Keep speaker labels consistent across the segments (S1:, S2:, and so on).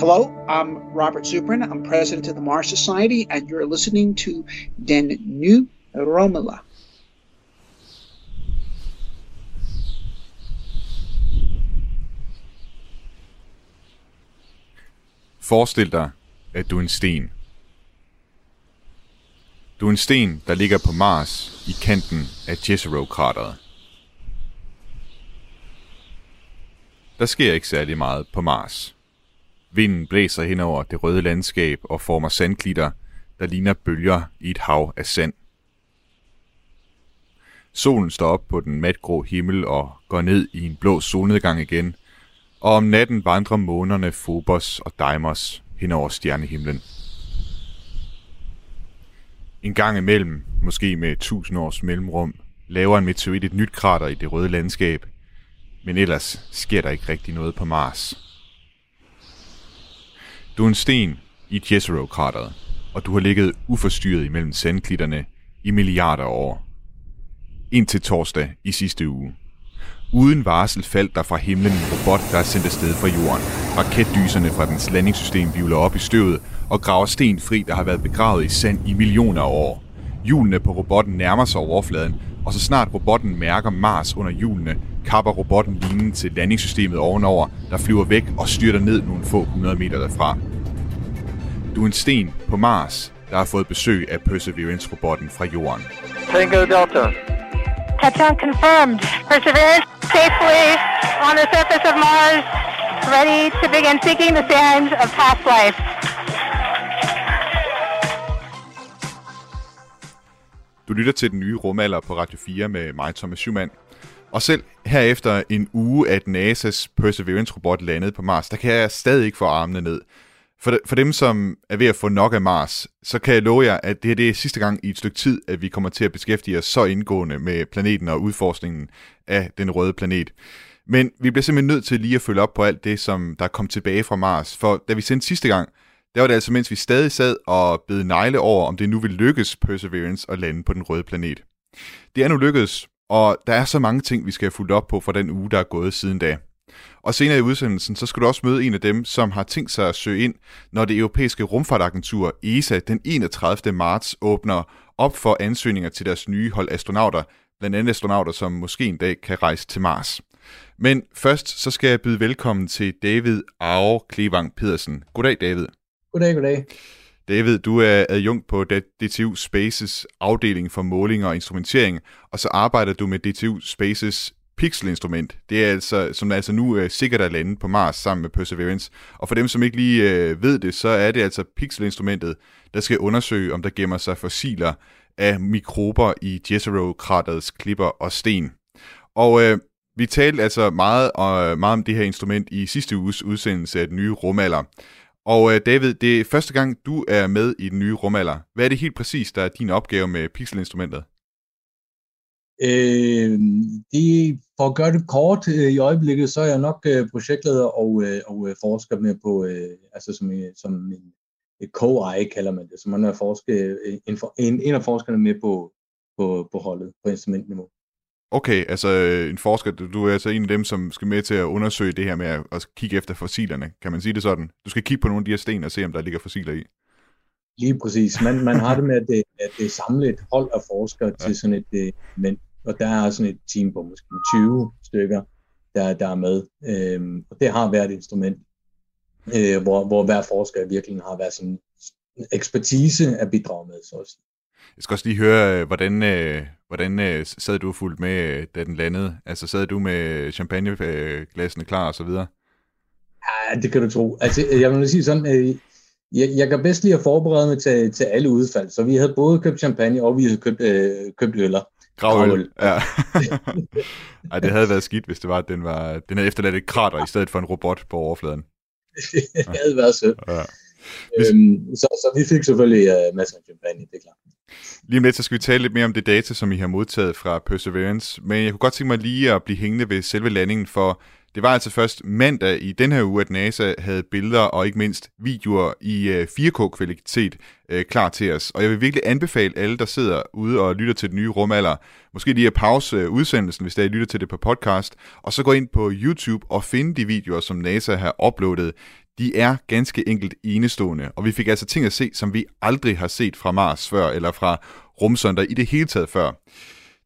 S1: Hello, I'm Robert Zubrin. I'm president of the Mars Society, and you're listening to Den New Romela.
S2: Forestil dig, at du er en sten. Du er en sten, der ligger på Mars i kanten af Jezero-krateret. Der sker ikke særlig meget på Mars. Vinden blæser hen over det røde landskab og former sandklitter, der ligner bølger i et hav af sand. Solen står op på den matgrå himmel og går ned i en blå solnedgang igen, og om natten vandrer månerne Phobos og Deimos hen over stjernehimlen. En gang imellem, måske med tusind års mellemrum, laver en meteorit et nyt krater i det røde landskab, men ellers sker der ikke rigtig noget på Mars. Du er en sten i Jezero-krateret, og du har ligget uforstyrret imellem sandklitterne i milliarder år. Indtil torsdag i sidste uge. Uden varsel faldt der fra himlen en robot, der er sendt afsted fra jorden. Raketdyserne fra dens landingssystem vivler op i støvet og graver sten fri, der har været begravet i sand i millioner af år. Hjulene på robotten nærmer sig overfladen, og så snart robotten mærker Mars under hjulene, kapper robotten linen til landingssystemet ovenover, der flyver væk og styrter ned nogle få hundrede meter derfra. Du er en sten på Mars, der har fået besøg af Perseverance-robotten fra jorden.
S3: Tango Delta.
S4: Touchdown confirmed. Perseverance safely on the surface of Mars, ready to begin seeking the sands of past life.
S2: Du lytter til den nye rumalder på Radio 4 med mig, Thomas Schumann. Og selv herefter en uge, at NASA's Perseverance-robot landede på Mars, der kan jeg stadig ikke få armene ned. For, for dem, som er ved at få nok af Mars, så kan jeg love jer, at det her det er sidste gang i et stykke tid, at vi kommer til at beskæftige os så indgående med planeten og udforskningen af den røde planet. Men vi bliver simpelthen nødt til lige at følge op på alt det, som der kom tilbage fra Mars. For da vi sendte sidste gang, der var det altså, mens vi stadig sad og bed negle over, om det nu vil lykkes Perseverance at lande på den røde planet. Det er nu lykkedes, og der er så mange ting, vi skal have fulgt op på for den uge, der er gået siden da. Og senere i udsendelsen, så skal du også møde en af dem, som har tænkt sig at søge ind, når det europæiske rumfartagentur ESA den 31. marts åbner op for ansøgninger til deres nye hold astronauter, blandt andet astronauter, som måske en dag kan rejse til Mars. Men først så skal jeg byde velkommen til David Aue Klevang Pedersen. Goddag David.
S5: Goddag, goddag.
S2: David, du er adjunkt på DTU Spaces afdeling for måling og instrumentering, og så arbejder du med DTU Spaces pixelinstrument. Det er altså, som er altså nu uh, sikkert at lande på Mars sammen med Perseverance. Og for dem, som ikke lige øh, ved det, så er det altså pixelinstrumentet, der skal undersøge, om der gemmer sig fossiler af mikrober i Jezero-kraterets klipper og sten. Og øh, vi talte altså meget, og, øh, meget om det her instrument i sidste uges udsendelse af den nye rumalder. Og øh, David, det er første gang, du er med i den nye rumalder. Hvad er det helt præcis, der er din opgave med pixelinstrumentet?
S5: Øh, det, for at gøre det kort øh, i øjeblikket, så er jeg nok øh, projektleder og, øh, og øh, forsker med på, øh, altså som, øh, som en co-eye kalder man det, så man er forske, en, en, en af forskerne med på, på, på holdet, på instrumentniveau.
S2: Okay, altså en forsker, du er altså en af dem, som skal med til at undersøge det her med at, at kigge efter fossilerne. Kan man sige det sådan? Du skal kigge på nogle af de her sten og se, om der ligger fossiler i.
S5: Lige præcis. Man, man har det med, at det, at det samle et hold af forskere ja. til sådan et, øh, men og der er sådan et team på måske 20 stykker, der, der er med. Øhm, og det har hvert instrument, øh, hvor, hvor hver forsker virkelig har været sådan ekspertise at bidrage med. Så også.
S2: Jeg skal også lige høre, øh, hvordan, øh, hvordan øh, sad du fuldt med, da den landede? Altså sad du med champagneglassene klar og så videre?
S5: Ja, det kan du tro. Altså, jeg vil sige sådan, jeg, jeg kan bedst lige at forberede mig til, til alle udfald. Så vi havde både købt champagne, og vi havde købt, øh, købt øller.
S2: Gravøl. Ja. Ej, det havde været skidt, hvis det var, at den, var, den havde efterladt et krater i stedet for en robot på overfladen.
S5: det havde været sødt. Ja. Øhm, så, så vi fik selvfølgelig uh, masser af champagne, det er klart.
S2: Lige om lidt, så skal vi tale lidt mere om det data, som I har modtaget fra Perseverance. Men jeg kunne godt tænke mig lige at blive hængende ved selve landingen, for det var altså først mandag i den her uge, at NASA havde billeder og ikke mindst videoer i 4K-kvalitet øh, øh, klar til os. Og jeg vil virkelig anbefale alle, der sidder ude og lytter til den nye rumalder, måske lige at pause øh, udsendelsen, hvis der I lytter til det på podcast, og så gå ind på YouTube og finde de videoer, som NASA har uploadet. De er ganske enkelt enestående, og vi fik altså ting at se, som vi aldrig har set fra Mars før, eller fra rumsonder i det hele taget før.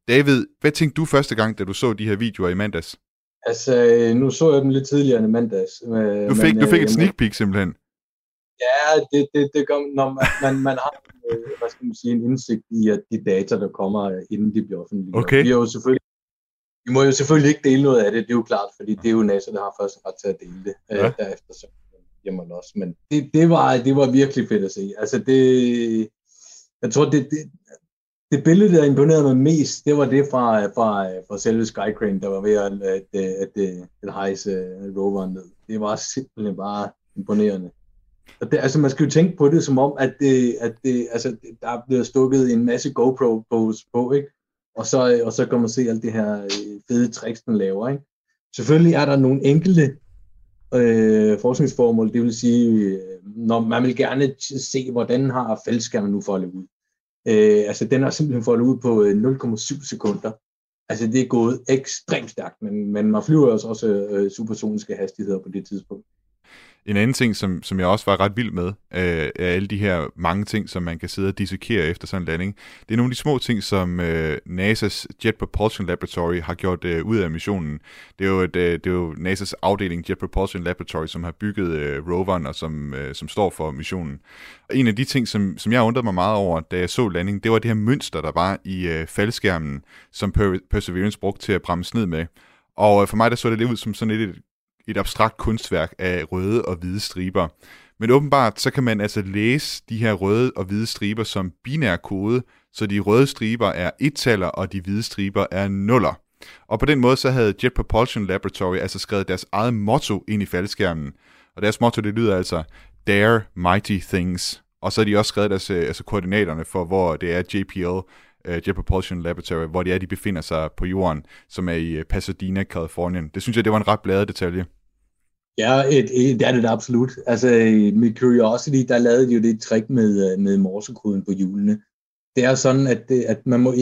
S2: David, hvad tænkte du første gang, da du så de her videoer i mandags?
S5: Altså, nu så jeg dem lidt tidligere end mandags.
S2: Øh, du fik, men, du fik et øh, sneak peek simpelthen?
S5: Ja, det, det, det gør, når man, man, man har øh, hvad skal man sige, en indsigt i, at de data, der kommer, inden de bliver offentlige.
S2: Okay.
S5: Vi, er jo selvfølgelig, vi må jo selvfølgelig ikke dele noget af det, det er jo klart, fordi det er jo NASA, der har først ret til at dele det. Ja. Øh, derefter så Jamen også. Men det, det, var, det var virkelig fedt at se. Altså det, jeg tror, det, det, det billede, der imponerede mig mest, det var det fra, fra, fra selve Skycrane, der var ved at, at, at, at, at hejse øh, roveren ned. Det var simpelthen bare imponerende. Og det, altså, man skal jo tænke på det som om, at, det, at det, altså, der er blevet stukket en masse GoPro på, på, ikke? Og så, og så kan man se alt det her øh, fede tricks, den laver. Ikke? Selvfølgelig er der nogle enkelte øh, forskningsformål, det vil sige, øh, når man vil gerne se, hvordan har fældskærmen nu foldet ud. Øh, altså, den har simpelthen foldet ud på øh, 0,7 sekunder. Altså, det er gået ekstremt stærkt, men, men man flyver også, også øh, supersoniske hastigheder på det tidspunkt.
S2: En anden ting, som, som jeg også var ret vild med, øh, er alle de her mange ting, som man kan sidde og dissekere efter sådan en landing. Det er nogle af de små ting, som øh, NASA's Jet Propulsion Laboratory har gjort øh, ud af missionen. Det er, jo et, øh, det er jo NASA's afdeling Jet Propulsion Laboratory, som har bygget øh, roveren og som, øh, som står for missionen. Og en af de ting, som, som jeg undrede mig meget over, da jeg så landingen, det var det her mønster, der var i øh, faldskærmen, som Perseverance brugte til at bremse ned med. Og øh, for mig der så det lidt ud som sådan et, et abstrakt kunstværk af røde og hvide striber. Men åbenbart så kan man altså læse de her røde og hvide striber som binær kode, så de røde striber er ettaller, og de hvide striber er nuller. Og på den måde så havde Jet Propulsion Laboratory altså skrevet deres eget motto ind i faldskærmen. Og deres motto det lyder altså Dare Mighty Things. Og så har de også skrevet deres, øh, altså koordinaterne for, hvor det er JPL, øh, Jet Propulsion Laboratory, hvor de er, de befinder sig på jorden, som er i øh, Pasadena, Kalifornien. Det synes jeg, det var en ret bladet detalje.
S5: Ja, et, et, det er det absolut. Altså med Curiosity, der lavede de jo det trick med, øh, med morsekoden på hjulene. Det er sådan, at, øh, at man må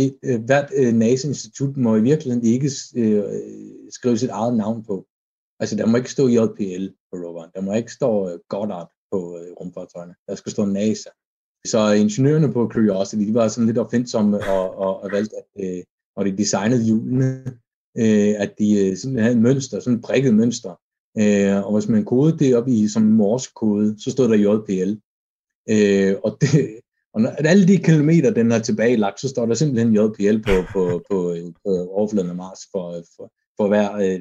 S5: hvert NASA-institut må i virkeligheden ikke øh, skrive sit eget navn på. Altså der må ikke stå JPL på roveren. Der må ikke stå Goddard på øh, rumfartøjerne. Der skal stå NASA. Så ingeniørerne på Curiosity, de var sådan lidt opfindsomme og, og, og valgte, at øh, når de designede hjulene, øh, at de øh, simpelthen havde et mønster, sådan et prikket mønster, Øh, og hvis man kodede det op i som morsekode, så stod der JPL. Øh, og, det, og når alle de kilometer, den har tilbagelagt, så står der simpelthen JPL på, på, på, på overfladen af Mars for, for, for, hver, øh,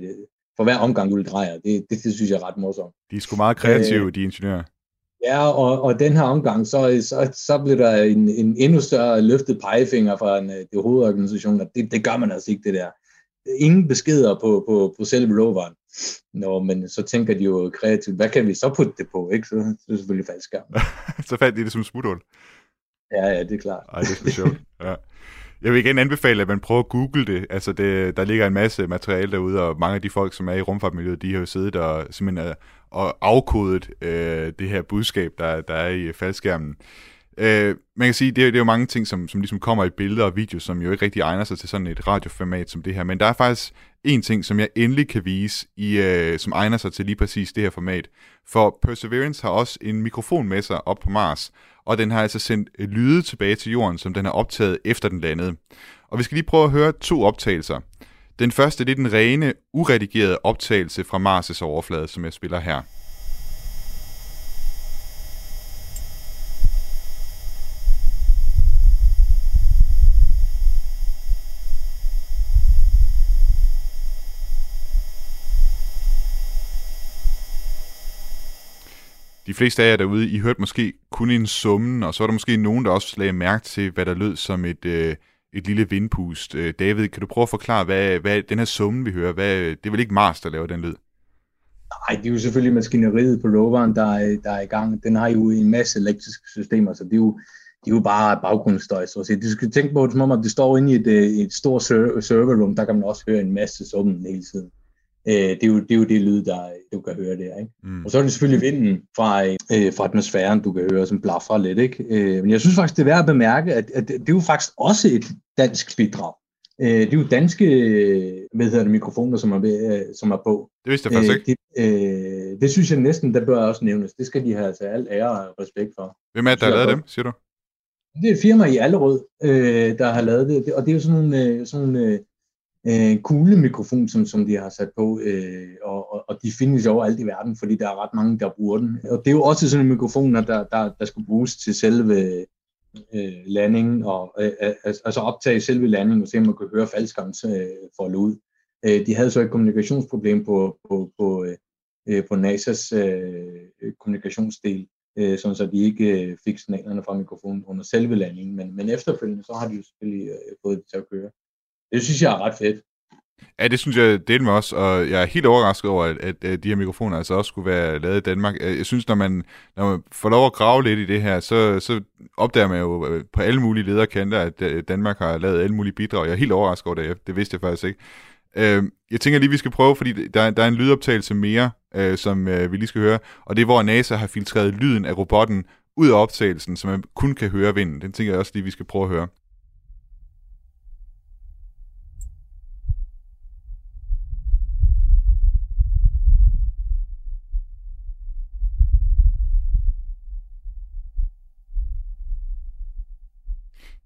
S5: for hver omgang, du drejer. Det, det, det synes jeg er ret morsomt.
S2: De er sgu meget kreative, øh, de ingeniører.
S5: Ja, og, og den her omgang, så, så, så bliver der en, en endnu større løftet pegefinger fra en, det hovedorganisation, at det, det gør man altså ikke, det der ingen beskeder på, på, på selve roveren. Nå, men så tænker de jo kreativt, hvad kan vi så putte det på, ikke? Så, så er det selvfølgelig falsk skærm.
S2: så fandt de det som smuthul.
S5: Ja, ja, det er klart.
S2: Ej, det er sjovt. Ja. Jeg vil igen anbefale, at man prøver at google det. Altså, det, der ligger en masse materiale derude, og mange af de folk, som er i rumfartmiljøet, de har jo siddet og simpelthen er, og afkodet øh, det her budskab, der, der er i øh, faldskærmen. Øh, man kan sige, det er, det er jo mange ting, som, som ligesom kommer i billeder og video, som jo ikke rigtig egner sig til sådan et radioformat som det her. Men der er faktisk en ting, som jeg endelig kan vise, i, øh, som egner sig til lige præcis det her format. For Perseverance har også en mikrofon med sig op på Mars, og den har altså sendt øh, lyde tilbage til jorden, som den har optaget efter den landede. Og vi skal lige prøve at høre to optagelser. Den første det er den rene, uredigerede optagelse fra Mars' overflade, som jeg spiller her. de fleste af jer derude, I hørte måske kun en summen, og så var der måske nogen, der også lagde mærke til, hvad der lød som et, øh, et lille vindpust. Øh, David, kan du prøve at forklare, hvad, hvad den her summen, vi hører, hvad, det er vel ikke Mars, der laver den lyd?
S5: Nej, det er jo selvfølgelig maskineriet på roveren, der er, der er i gang. Den har jo en masse elektriske systemer, så det er jo, det er jo bare baggrundsstøj. Så at sige. Du skal tænke på som om, at det står inde i et, øh, et stort serverrum, der kan man også høre en masse summen hele tiden. Øh, det, er jo, det er jo det lyd, der du kan høre der. Ikke? Mm. Og så er det selvfølgelig vinden fra, øh, fra atmosfæren, du kan høre, som blaffer lidt. Ikke? Øh, men jeg synes faktisk, det er værd at bemærke, at, at det er jo faktisk også et dansk bidrag. Øh, det er jo danske hvad hedder det, mikrofoner, som er, ved, som er på.
S2: Det vidste jeg faktisk ikke.
S5: Det, øh, det synes jeg næsten, der bør også nævnes. Det skal de have altså al ære og respekt for.
S2: Hvem er det, der har lavet dem, siger du?
S5: Det er et firma i Allerød, øh, der har lavet det, og det er jo sådan nogle, øh, sådan nogle øh, kugle mikrofon, som, som de har sat på, øh, og, og, og de findes overalt i verden, fordi der er ret mange, der bruger den. Og det er jo også sådan en mikrofon, der, der, der skal bruges til selve øh, landingen, og øh, øh altså, altså optage selve landingen, og se om man kan høre faldskams øh, folde ud. Øh, de havde så et kommunikationsproblem på, på, på, øh, øh på NASA's øh, kommunikationsdel, øh, sådan så de ikke øh, fik signalerne fra mikrofonen under selve landingen, men, men efterfølgende så har de jo selvfølgelig øh, fået det til at køre. Det synes jeg er ret fedt.
S2: Ja, det synes jeg det med også, og jeg er helt overrasket over, at, at, at de her mikrofoner altså også skulle være lavet i Danmark. Jeg synes, når man, når man får lov at grave lidt i det her, så, så opdager man jo øh, på alle mulige lederkanter, at øh, Danmark har lavet alle mulige bidrag. Jeg er helt overrasket over det, det vidste jeg faktisk ikke. Øh, jeg tænker lige, vi skal prøve, fordi der, der er en lydoptagelse mere, øh, som vi lige skal høre, og det er, hvor NASA har filtreret lyden af robotten ud af optagelsen, så man kun kan høre vinden. Den tænker jeg også lige, vi skal prøve at høre.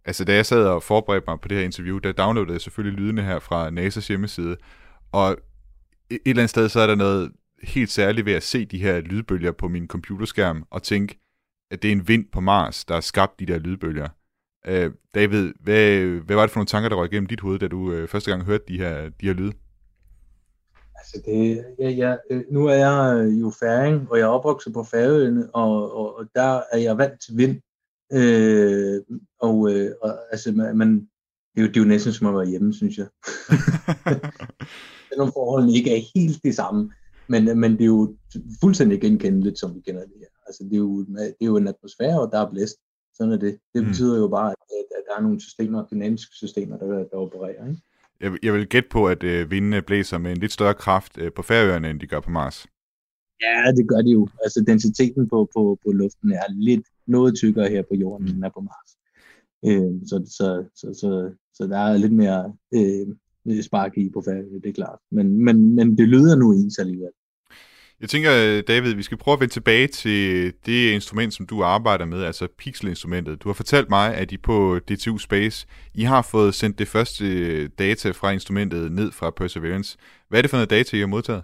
S2: Altså, da jeg sad og forberedte mig på det her interview, der downloadede jeg selvfølgelig lydene her fra NASA's hjemmeside, og et eller andet sted, så er der noget helt særligt ved at se de her lydbølger på min computerskærm, og tænke, at det er en vind på Mars, der har skabt de der lydbølger. Uh, David, hvad, hvad var det for nogle tanker, der røg igennem dit hoved, da du uh, første gang hørte de her, de her lyde?
S5: Altså det, ja, ja, øh, nu er jeg jo færing, og jeg er opvokset på Færøerne, og, og, og der er jeg vant til vind. Øh, og, øh, og altså, man, det, er jo, det er jo næsten som at være hjemme, synes jeg. Selvom forholdene ikke er helt det samme, men, men det er jo fuldstændig genkendeligt, som vi kender det her. Altså, det, er jo, det er jo en atmosfære, og der er blæst. Sådan er det. Det mm. betyder jo bare, at, at der er nogle systemer, dynamiske systemer, der, der opererer. Ikke?
S2: Jeg, jeg vil gætte på, at øh, vindene blæser med en lidt større kraft øh, på Færøerne, end de gør på Mars.
S5: Ja, det gør de jo. Altså densiteten på, på, på luften er lidt noget tykkere her på jorden, end er på Mars. Øh, så, så, så, så, så der er lidt mere øh, spark i på færgen, det er klart. Men, men, men det lyder nu ens alligevel.
S2: Jeg tænker, David, vi skal prøve at vende tilbage til det instrument, som du arbejder med, altså pixelinstrumentet. Du har fortalt mig, at I på DTU Space, I har fået sendt det første øh, data fra instrumentet ned fra Perseverance. Hvad er det for noget data, I har modtaget?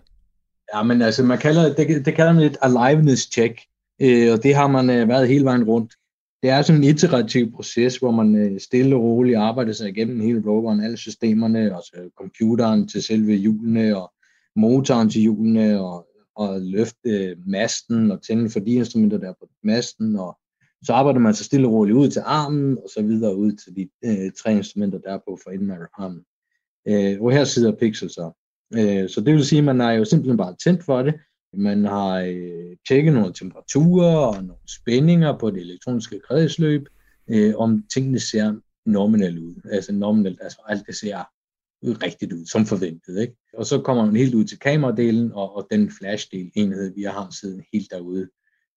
S5: Ja, men altså, man kalder, det, det kalder man et aliveness check, øh, og det har man øh, været hele vejen rundt. Det er sådan en iterativ proces, hvor man øh, stille og roligt arbejder sig igennem hele roveren, alle systemerne, altså computeren til selve hjulene, og motoren til hjulene, og, og løfte øh, masten, og tænde for de instrumenter, der er på masten, og så arbejder man så stille og roligt ud til armen, og så videre ud til de øh, tre instrumenter, der er på for enden af armen. Øh, og her sidder Pixel så. Øh, så det vil sige, at man er jo simpelthen bare tændt for det. Man har øh, tjekket nogle temperaturer og nogle spændinger på det elektroniske kredsløb, øh, om tingene ser nominelt ud. Altså nominelt, altså alt det ser rigtigt ud, som forventet. Ikke? Og så kommer man helt ud til kameradelen og, og den flashdel enhed, vi har siden helt derude.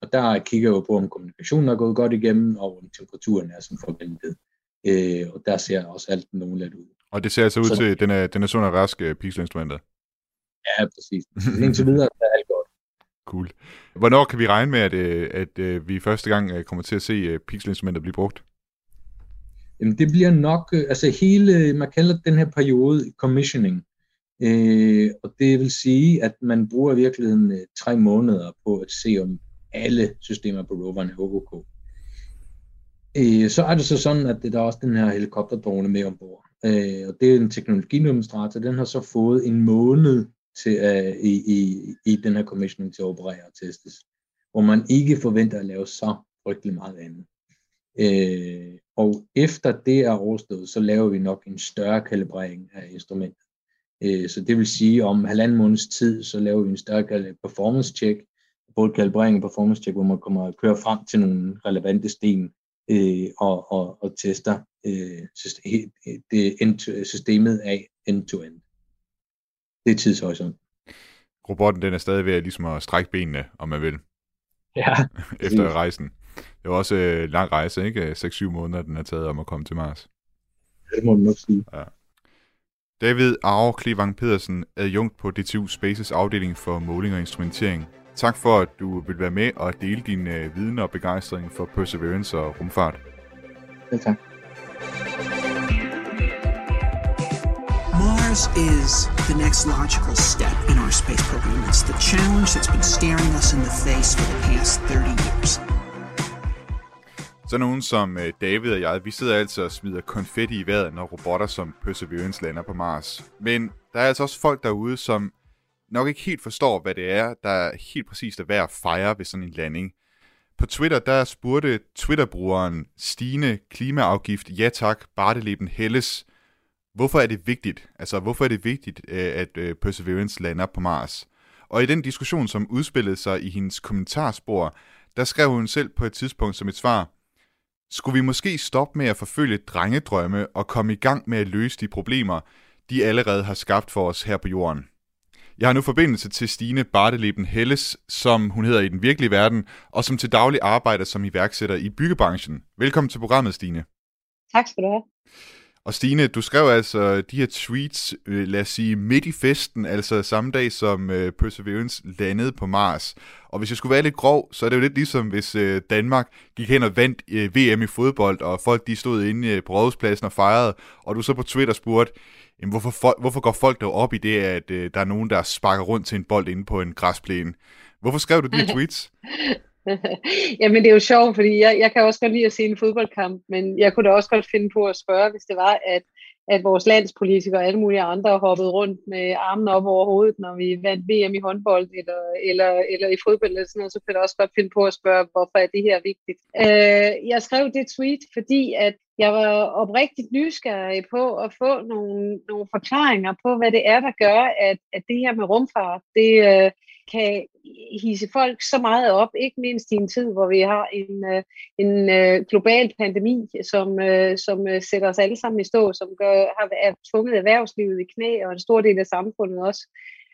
S5: Og der kigger jeg jo på, om kommunikationen er gået godt igennem, og om temperaturen er som forventet. Øh, og der ser også alt nogenlunde ud.
S2: Og det ser altså ud så, til, at den er, den er sund og rask, uh, pixelinstrumentet?
S5: Ja, præcis. Indtil videre er alt godt.
S2: Cool. Hvornår kan vi regne med, at, øh, at, at uh, vi første gang kommer til at se pixelinstrumentet blive brugt?
S5: Jamen, det bliver nok, altså hele, man kalder den her periode commissioning. Øh, og det vil sige, at man bruger i virkeligheden tre måneder på at se, om alle systemer på roveren er OK. Øh, så er det så sådan, at der er også den her helikopterdrone med ombord. Øh, og det er en teknologidemonstrator, den har så fået en måned til, uh, i, i, i den her commissioning til at operere og testes, hvor man ikke forventer at lave så frygtelig meget andet. Øh, og efter det er overstået, så laver vi nok en større kalibrering af instrumentet. Øh, så det vil sige, om halvanden måneds tid, så laver vi en større performance check, både kalibrering og performance check, hvor man kommer at køre frem til nogle relevante sten øh, og, og, og tester øh, system, det end, systemet af end-to-end. Det er tidshorisont.
S2: Robotten den er stadig ved at, ligesom at strække benene, om man vil.
S5: Ja.
S2: Efter rejsen. Det var også en lang rejse, ikke? 6-7 måneder, den har taget om at komme til Mars.
S5: Det må man nok sige.
S2: Ja. David Aro Klevang Pedersen, adjunkt på DTU Spaces afdeling for måling og instrumentering. Tak for, at du vil være med og dele din øh, viden og begejstring for Perseverance og rumfart.
S5: Ja, tak.
S1: Mars is the next logical step in our space program. It's the challenge that's been staring us in the face for the past 30 years.
S2: Så nogen som øh, David og jeg, vi sidder altså og smider konfetti i vejret, når robotter som Perseverance lander på Mars. Men der er altså også folk derude, som nok ikke helt forstår, hvad det er, der er helt præcist er værd at fejre ved sådan en landing. På Twitter, der spurgte Twitter-brugeren Stine Klimaafgift, ja tak, Barteleben Helles, hvorfor er det vigtigt? Altså, hvorfor er det vigtigt, øh, at øh, Perseverance lander på Mars? Og i den diskussion, som udspillede sig i hendes kommentarspor, der skrev hun selv på et tidspunkt som et svar, skulle vi måske stoppe med at forfølge drengedrømme og komme i gang med at løse de problemer, de allerede har skabt for os her på jorden? Jeg har nu forbindelse til Stine Barteleben Helles, som hun hedder i den virkelige verden, og som til daglig arbejder som iværksætter i byggebranchen. Velkommen til programmet, Stine.
S3: Tak skal du have.
S2: Og Stine, du skrev altså de her tweets, øh, lad os sige, midt i festen, altså samme dag som øh, Perseverance landede på Mars. Og hvis jeg skulle være lidt grov, så er det jo lidt ligesom, hvis øh, Danmark gik hen og vandt VM i fodbold, og folk de stod inde på rådhuspladsen og fejrede, og du så på Twitter spurgte, jamen, hvorfor, for, hvorfor går folk dog op i det, at øh, der er nogen, der sparker rundt til en bold inde på en græsplæne? Hvorfor skrev du de her tweets?
S3: Jamen det er jo sjovt, fordi jeg, jeg kan også godt lide at se en fodboldkamp, men jeg kunne da også godt finde på at spørge, hvis det var, at, at vores landspolitikere og alle mulige andre hoppede rundt med armen op over hovedet, når vi vandt VM i håndbold eller, eller, eller i fodbold eller sådan noget, så kan jeg også godt finde på at spørge, hvorfor er det her vigtigt. Øh, jeg skrev det tweet, fordi at jeg var oprigtigt nysgerrig på at få nogle, nogle forklaringer på, hvad det er, der gør, at, at det her med rumfart, det øh, kan hisse folk så meget op, ikke mindst i en tid, hvor vi har en, øh, en øh, global pandemi, som, øh, som øh, sætter os alle sammen i stå, som gør, har er tvunget erhvervslivet i knæ, og en stor del af samfundet også.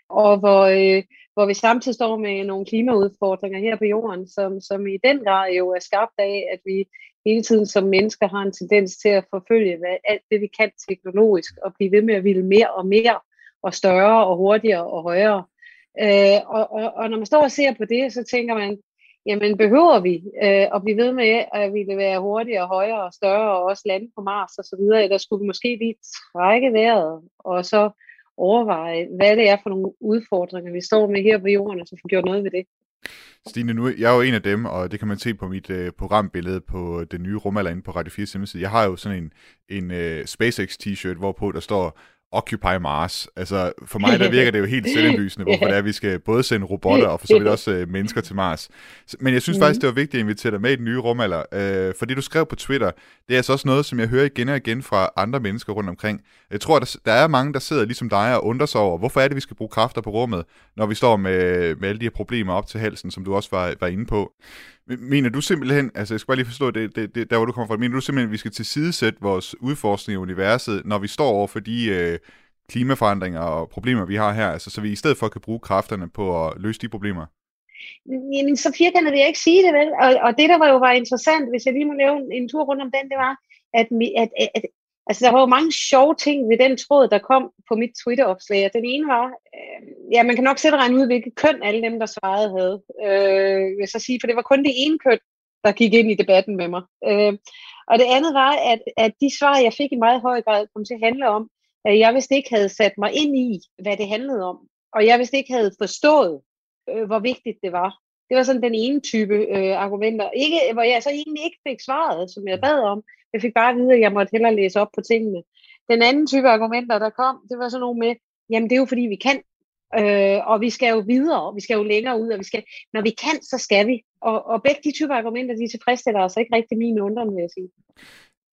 S3: Og hvor, øh, hvor vi samtidig står med nogle klimaudfordringer her på jorden, som, som i den grad jo er skabt af, at vi hele tiden som mennesker har en tendens til at forfølge hvad, alt det, vi kan teknologisk, og blive ved med at ville mere og mere, og større og hurtigere og højere. Øh, og, og, og når man står og ser på det, så tænker man, jamen behøver vi øh, at blive ved med, at vi vil være hurtigere, højere og større, og også lande på Mars og så videre, eller skulle vi måske lige trække vejret, og så overveje, hvad det er for nogle udfordringer, vi står med her på jorden, og så få gjort noget ved det.
S2: Stine, nu, jeg er jo en af dem, og det kan man se på mit øh, programbillede på øh, den nye rumalder inde på Radio 4 hjemmeside. Jeg har jo sådan en, en øh, SpaceX t-shirt, hvorpå der står Occupy Mars. Altså, for mig der virker det jo helt selvindlysende, hvorfor det er, at vi skal både sende robotter og for så vidt også uh, mennesker til Mars. Men jeg synes mm. faktisk, det var vigtigt at invitere dig med i den nye rumalder, uh, for det du skrev på Twitter, det er altså også noget, som jeg hører igen og igen fra andre mennesker rundt omkring. Jeg tror, der, der er mange, der sidder ligesom dig og undrer sig over, hvorfor er det, vi skal bruge kræfter på rummet, når vi står med, med alle de her problemer op til halsen, som du også var, var inde på. Mener du simpelthen, altså jeg skal bare lige forstå det, det, det der hvor du kommer fra, mener du simpelthen, at vi skal tilsidesætte vores udforskning i universet, når vi står over for de øh, klimaforandringer og problemer, vi har her, altså så vi i stedet for kan bruge kræfterne på at løse de problemer?
S3: Jamen, så firkantet vil jeg ikke sige det, vel? Og, og det, der var jo var interessant, hvis jeg lige må lave en, en tur rundt om den, det var, at, at, at, Altså, der var jo mange sjove ting ved den tråd, der kom på mit Twitter-opslag. Den ene var, øh, ja, man kan nok selv regne ud, hvilket køn alle dem, der svarede, havde. Øh, vil jeg så sige, for det var kun det ene køn, der gik ind i debatten med mig. Øh, og det andet var, at, at de svar, jeg fik i meget høj grad, kom til at handle om, at jeg vist ikke havde sat mig ind i, hvad det handlede om. Og jeg vist ikke havde forstået, øh, hvor vigtigt det var. Det var sådan den ene type øh, argumenter. Ikke, hvor jeg så egentlig ikke fik svaret, som jeg bad om, jeg fik bare at vide, at jeg måtte hellere læse op på tingene. Den anden type argumenter, der kom, det var sådan nogle med, jamen det er jo fordi, vi kan, øh, og vi skal jo videre, og vi skal jo længere ud, og vi skal, når vi kan, så skal vi. Og, og begge de typer argumenter, de tilfredsstiller altså ikke rigtig min undren, vil jeg sige.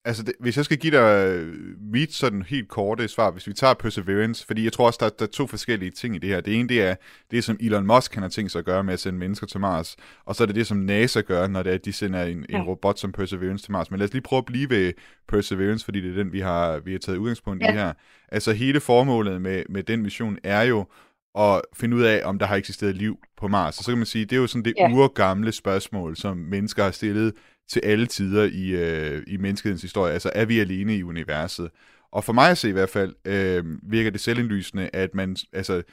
S2: Altså, det, hvis jeg skal give dig øh, mit sådan helt korte svar, hvis vi tager Perseverance, fordi jeg tror også, der, der er to forskellige ting i det her. Det ene, det er det, som Elon Musk han har tænkt sig at gøre med at sende mennesker til Mars, og så er det det, som NASA gør, når det er, at de sender en, en robot som Perseverance til Mars. Men lad os lige prøve at blive ved Perseverance, fordi det er den, vi har, vi har taget udgangspunkt ja. i her. Altså, hele formålet med, med den mission er jo at finde ud af, om der har eksisteret liv på Mars. Og så kan man sige, det er jo sådan det ja. urgamle spørgsmål, som mennesker har stillet til alle tider i, øh, i menneskehedens historie. Altså, er vi alene i universet? Og for mig at se i hvert fald, øh, virker det selvindlysende, at man, altså,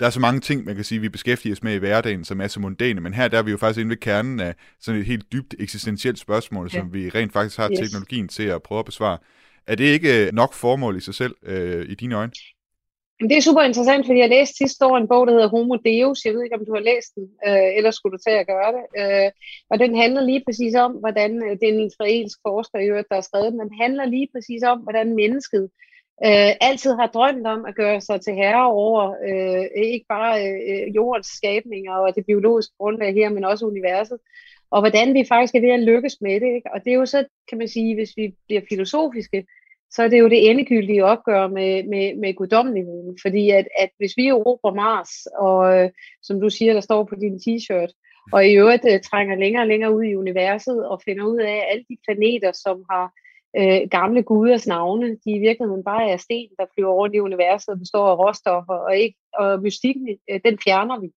S2: der er så mange ting, man kan sige, vi beskæftiger os med i hverdagen, som er så mundane, men her der er vi jo faktisk inde ved kernen af sådan et helt dybt eksistentielt spørgsmål, ja. som vi rent faktisk har yes. teknologien til at prøve at besvare. Er det ikke nok formål i sig selv, øh, i dine øjne?
S3: Det er super interessant, fordi jeg læste sidste år en bog, der hedder Homo Deus. Jeg ved ikke, om du har læst den, øh, eller skulle du tage at gøre det. Øh, og den handler lige præcis om, hvordan øh, det er en israelsk forsker, i øvrigt, der har skrevet den, den handler lige præcis om, hvordan mennesket øh, altid har drømt om at gøre sig til herre over øh, ikke bare øh, jordens skabninger og det biologiske grundlag her, men også universet. Og hvordan vi faktisk er ved at lykkes med det. Ikke? Og det er jo så, kan man sige, hvis vi bliver filosofiske, så er det jo det endegyldige opgør med, med, med guddommeligheden. Fordi at, at hvis vi erobrer Mars, og øh, som du siger, der står på din t-shirt, og i øvrigt øh, trænger længere og længere ud i universet, og finder ud af, alle de planeter, som har øh, gamle guders navne, de i virkeligheden bare er sten, der flyver rundt i universet og består af råstoffer, og, ikke, og mystikken, øh, den fjerner vi.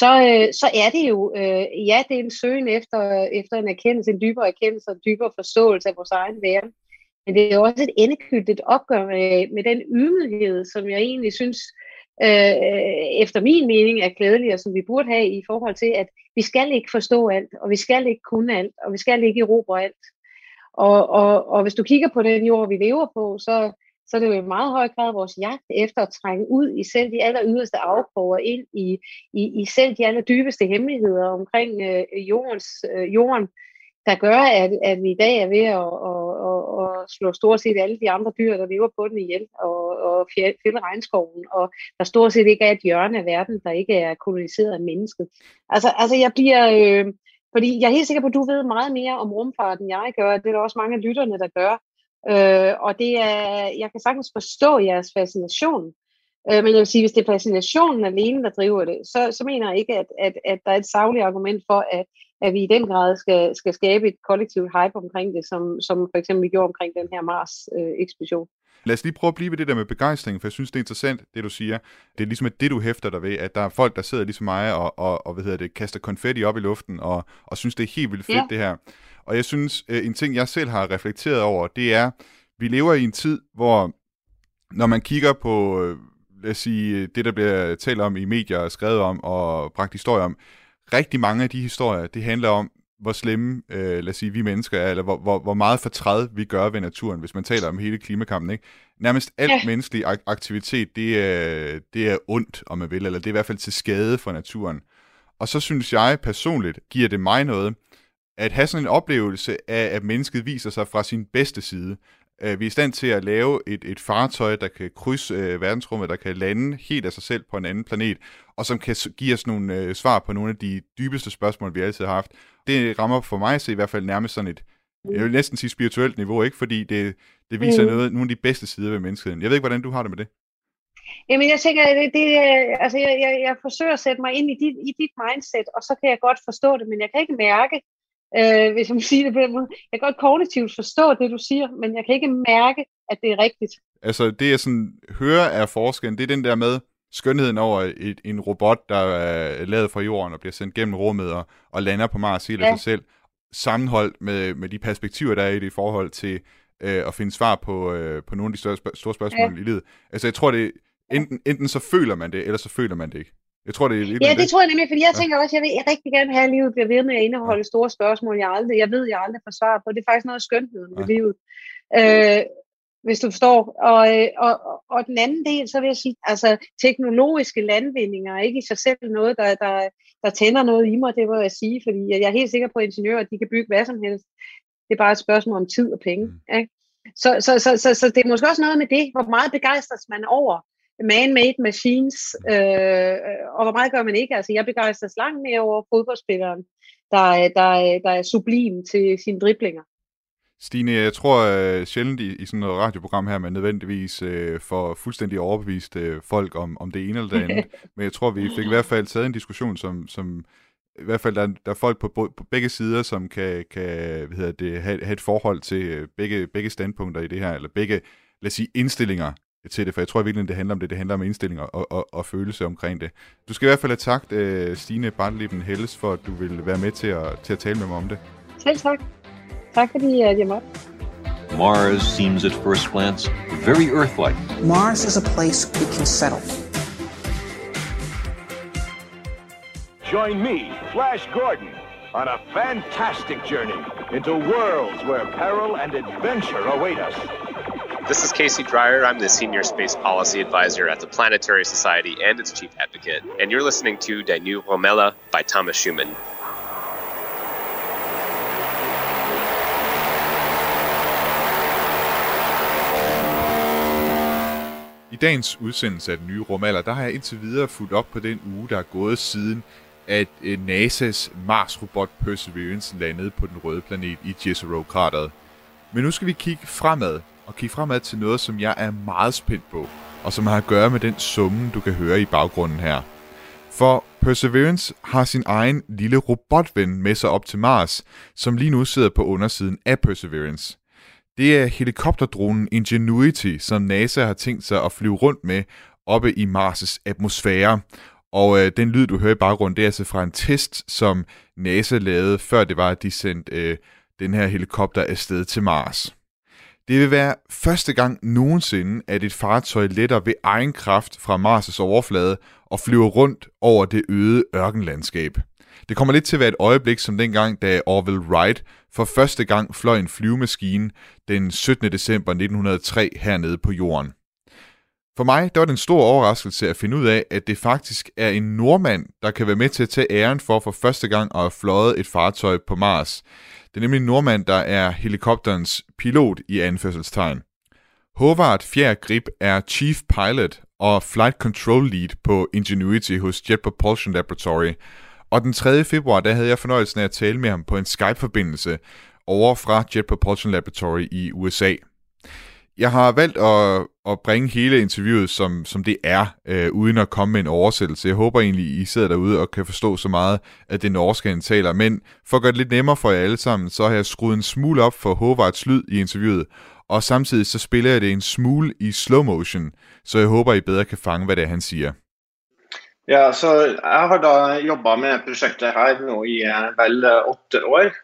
S3: Så, øh, så er det jo, øh, ja, det er en søgen efter, øh, efter en erkendelse, en dybere erkendelse og en dybere forståelse af vores egen verden. Men det er jo også et endegyldigt opgør med, med den ydmyghed, som jeg egentlig synes, øh, efter min mening er klædelig, og som vi burde have i forhold til, at vi skal ikke forstå alt, og vi skal ikke kunne alt, og vi skal ikke erobre alt. Og, og, og hvis du kigger på den jord, vi lever på, så, så er det jo i meget høj grad vores jagt efter at trænge ud i selv de aller yderste afkroger, ind i, i, i selv de aller dybeste hemmeligheder omkring øh, jordens, øh, jorden, der gør, at, at vi i dag er ved at, at, at, at slå stort set alle de andre dyr, der lever på den ihjel, og, og fælde regnskoven, og der stort set ikke er et hjørne af verden, der ikke er koloniseret af mennesket. Altså, altså jeg bliver... Øh, fordi jeg er helt sikker på, at du ved meget mere om rumfart, end jeg gør. Det er der også mange af lytterne, der gør. Øh, og det er, jeg kan sagtens forstå jeres fascination. Øh, men jeg vil sige, hvis det er fascinationen alene, der driver det, så, så mener jeg ikke, at, at, at der er et savligt argument for, at at vi i den grad skal, skal skabe et kollektivt hype omkring det, som, som for eksempel vi gjorde omkring den her Mars-ekspedition.
S2: Lad os lige prøve at blive ved det der med begejstring, for jeg synes, det er interessant, det du siger. Det er ligesom det, du hæfter dig ved, at der er folk, der sidder ligesom mig og, og, og hvad hedder det, kaster konfetti op i luften og, og synes, det er helt vildt fedt, ja. det her. Og jeg synes, øh, en ting, jeg selv har reflekteret over, det er, vi lever i en tid, hvor når man kigger på, øh, lad os sige, det der bliver talt om i medier og skrevet om og bragt historier om, rigtig mange af de historier, det handler om, hvor slemme, øh, lad os sige, vi mennesker er, eller hvor, hvor, hvor meget fortræd vi gør ved naturen, hvis man taler om hele klimakampen. Ikke? Nærmest alt ja. menneskelig aktivitet, det er, det er ondt, om man vil, eller det er i hvert fald til skade for naturen. Og så synes jeg personligt, giver det mig noget, at have sådan en oplevelse af, at mennesket viser sig fra sin bedste side. Øh, vi er i stand til at lave et, et fartøj, der kan krydse øh, verdensrummet, der kan lande helt af sig selv på en anden planet, og som kan give os nogle øh, svar på nogle af de dybeste spørgsmål, vi altid har haft. Det rammer for mig se i hvert fald nærmest sådan et, jeg vil næsten sige spirituelt niveau, ikke? fordi det, det viser mm. noget, nogle af de bedste sider ved menneskeheden. Jeg ved ikke, hvordan du har det med det.
S3: Jamen, jeg tænker, det, det, altså, jeg, jeg, jeg forsøger at sætte mig ind i dit, i dit mindset, og så kan jeg godt forstå det, men jeg kan ikke mærke, øh, hvis jeg må sige det på den måde. Jeg kan godt kognitivt forstå det, du siger, men jeg kan ikke mærke, at det er rigtigt.
S2: Altså, det jeg sådan hører af forskellen, det er den der med skønheden over et, en robot, der er lavet fra jorden og bliver sendt gennem rummet og, og lander på Mars helt af ja. sig selv, sammenholdt med, med de perspektiver, der er i det i forhold til øh, at finde svar på, øh, på nogle af de større, store spørgsmål ja. i livet. Altså, jeg tror, det enten, enten så føler man det, eller så føler man det ikke. Jeg tror, det er
S3: Ja, det, det tror jeg nemlig, fordi jeg ja. tænker også, jeg vil rigtig gerne have, at livet bliver ved med at indeholde store spørgsmål, jeg aldrig, jeg ved, jeg aldrig får svar på. Det er faktisk noget af skønheden ja. ved livet. Øh, hvis du forstår. Og, og, og den anden del, så vil jeg sige, altså teknologiske landvindinger er ikke i sig selv noget, der, der, der tænder noget i mig, det vil jeg sige, fordi jeg er helt sikker på, at ingeniører, at de kan bygge hvad som helst. Det er bare et spørgsmål om tid og penge. Mm. Ikke? Så, så, så, så, så det er måske også noget med det, hvor meget begejstres man over man-made machines, øh, og hvor meget gør man ikke? Altså, jeg begejstres langt mere over fodboldspilleren, der, der, der er sublim til sine driblinger.
S2: Stine, jeg tror uh, sjældent i, i sådan noget radioprogram her, man nødvendigvis uh, får fuldstændig overbevist uh, folk om, om det ene eller det andet. Men jeg tror, vi fik i hvert fald taget en diskussion, som, som i hvert fald der, der er folk på, på begge sider, som kan, kan hvad hedder det, have, have et forhold til begge, begge standpunkter i det her, eller begge, lad os sige, indstillinger til det, for jeg tror virkelig, det handler om det. Det handler om indstillinger og, og, og følelse omkring det. Du skal i hvert fald have takt, uh, Stine Bartlieben Helles, for at du vil være med til at, til at tale med mig om det.
S3: Selv tak. Tak fordi jeg måtte.
S6: Mars seems at first glance very Earth like.
S1: Mars is a place we can settle.
S7: Join me, Flash Gordon, on a fantastic journey into worlds where peril and adventure await us.
S8: This is Casey Dreyer. I'm the Senior Space Policy Advisor at the Planetary Society and its Chief Advocate. And you're listening to Danu Romella by Thomas Schumann.
S2: I dagens udsendelse af den nye rumalder, der har jeg indtil videre fulgt op på den uge, der er gået siden, at øh, NASA's Mars-robot Perseverance landede på den røde planet i Jezero-krateret. Men nu skal vi kigge fremad, og kigge fremad til noget, som jeg er meget spændt på, og som har at gøre med den summen, du kan høre i baggrunden her. For Perseverance har sin egen lille robotven med sig op til Mars, som lige nu sidder på undersiden af Perseverance. Det er helikopterdronen Ingenuity, som NASA har tænkt sig at flyve rundt med oppe i Mars' atmosfære. Og øh, den lyd, du hører i baggrunden, det er altså fra en test, som NASA lavede, før det var, at de sendte øh, den her helikopter afsted til Mars. Det vil være første gang nogensinde, at et fartøj letter ved egen kraft fra Mars' overflade og flyver rundt over det øde ørkenlandskab. Det kommer lidt til at være et øjeblik som dengang, da Orville Wright for første gang fløj en flyvemaskine den 17. december 1903 hernede på jorden. For mig der var det en stor overraskelse at finde ud af, at det faktisk er en nordmand, der kan være med til at tage æren for for første gang at have fløjet et fartøj på Mars. Det er nemlig en nordmand, der er helikopterens pilot i anførselstegn. Håvard Fjer Grip er Chief Pilot og Flight Control Lead på Ingenuity hos Jet Propulsion Laboratory, og den 3. februar, der havde jeg fornøjelsen af at tale med ham på en Skype-forbindelse over fra Jet Propulsion Laboratory i USA. Jeg har valgt at, at bringe hele interviewet, som, som det er, øh, uden at komme med en oversættelse. Jeg håber egentlig, I sidder derude og kan forstå så meget, af det norske, han taler. Men for at gøre det lidt nemmere for jer alle sammen, så har jeg skruet en smule op for Hovards lyd i interviewet, og samtidig så spiller jeg det en smule i slow motion, så jeg håber, I bedre kan fange, hvad det er, han siger.
S9: Ja, så Jeg har da jobbet med projektet her nu i øh, vel eh, åtte år.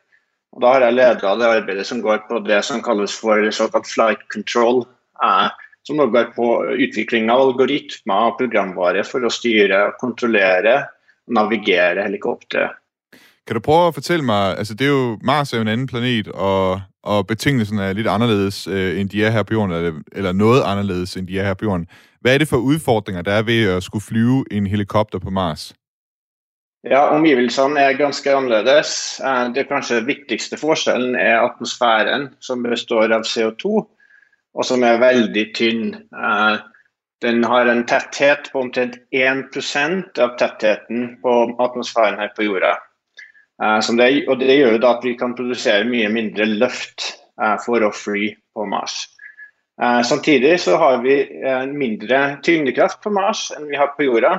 S9: Og Da har jeg leda det arbeidet som går på det som kalles for såkalt flight control. Eh, som går på utvikling av algoritmer og programvare for å styre, kontrollere og navigere helikopteret.
S2: Kan du prøve at fortælle mig, altså det er jo, Mars er jo en anden planet, og, og betingelserne er lidt anderledes, øh, end de er her på jorden, eller, eller noget anderledes, end de er her på jorden. Hvad er det for udfordringer, der er ved at skulle flyve en helikopter på Mars?
S9: Ja, Omgivelsene er ganske annerledes. Eh, det kanskje viktigste forskjellen er atmosfæren, som består av CO2, og som er veldig tynn. Eh, den har en tetthet på omtrent 1% av tettheten på atmosfæren her på jorda. Eh, det, og Det gjør jo at vi kan produsere mye mindre luft eh, for å fly på Mars. Eh, samtidig så har vi en mindre tyngdekraft på Mars enn vi har på jorda.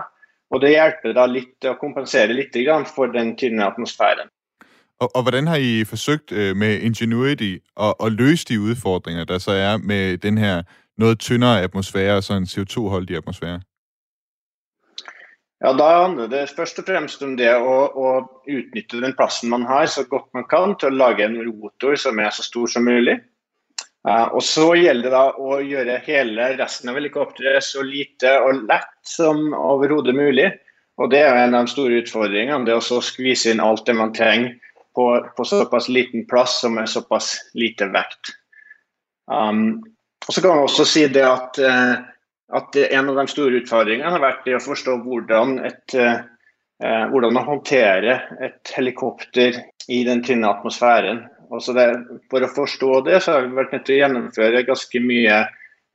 S9: Og det hjelper da litt å kompensere litt for den tynne atmosfæren.
S2: Og, og hvordan har I forsøgt øh, med Ingenuity at, at løse de udfordringer, der så er med den her noget tyndere atmosfære og så en CO2-holdig atmosfære?
S9: Ja, Da handler det først og fremst om det å, å, utnytte den plassen man har så godt man kan til å lage en rotor som er så stor som mulig og Så gjelder det da å gjøre hele resten av helikopteret så lite og lett som overhodet mulig. Og Det er en av de store utfordringene. det å skvise inn alt det man trenger på, på såpass liten plass som er såpass lite vekt. Um, og så kan man også si det at, eh, at En av de store utfordringene har vært det å forstå hvordan, et, uh, hvordan man håndterer et helikopter i den tynne atmosfæren. Altså det, for å forstå det, så har vi vært nødt til å gjennomføre ganske mye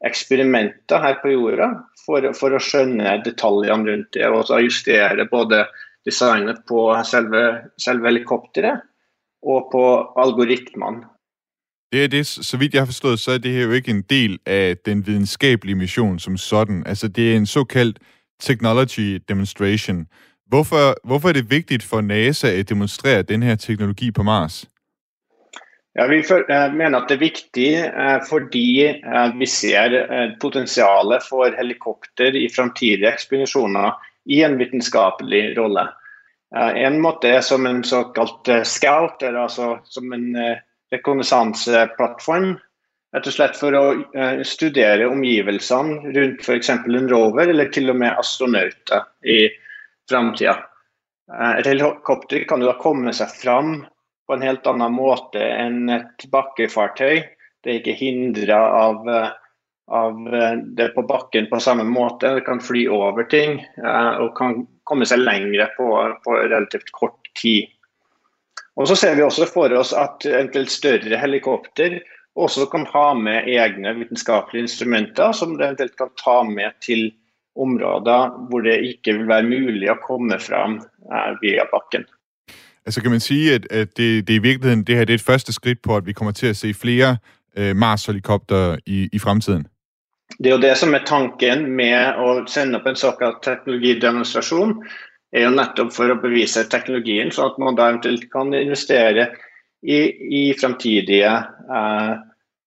S9: eksperimenter her på jorda for, for å skjønne detaljene rundt det. Og justere både designet på selve, selve helikopteret og på algoritmene.
S2: Det er det, så vidt jeg har forstået, så er det her jo ikke en del af den videnskabelige mission som sådan. Altså det er en såkaldt technology demonstration. Hvorfor, hvorfor er det vigtigt for NASA at demonstrere den her teknologi på Mars?
S9: Ja, Vi eh, mener at det er viktig eh, fordi eh, vi ser eh, potensialet for helikopter i framtidige ekspedisjoner i en vitenskapelig rolle. En måte er som en såkalt scout, eller altså som en rekognosansplattform, Rett og slett for å studere omgivelsene rundt f.eks. en rover, eller til og med astronauter i framtida. Et helikopter kan jo da komme seg fram på en helt annen måte enn et bakkefartøy. Det er ikke hindra av, av, det på bakken på samme måte. Det kan fly over ting eh, og kan komme seg lengre på, på relativt kort tid. Og Så ser vi også for oss at eventuelt større helikopter også kan ha med egne vitenskapelige instrumenter som det eventuelt kan ta med til områder hvor det ikke vil være mulig å komme fram eh, via bakken.
S2: Altså kan man sige, at, at det, det i virkeligheden det her det er et første skridt på, at vi kommer til at se flere øh, Mars-helikopter i, i fremtiden?
S9: Det er jo det som er tanken med at sende op en såkalt teknologidemonstration, er jo netop for at bevise teknologien, så at man da eventuelt kan investere i, i fremtidige eh,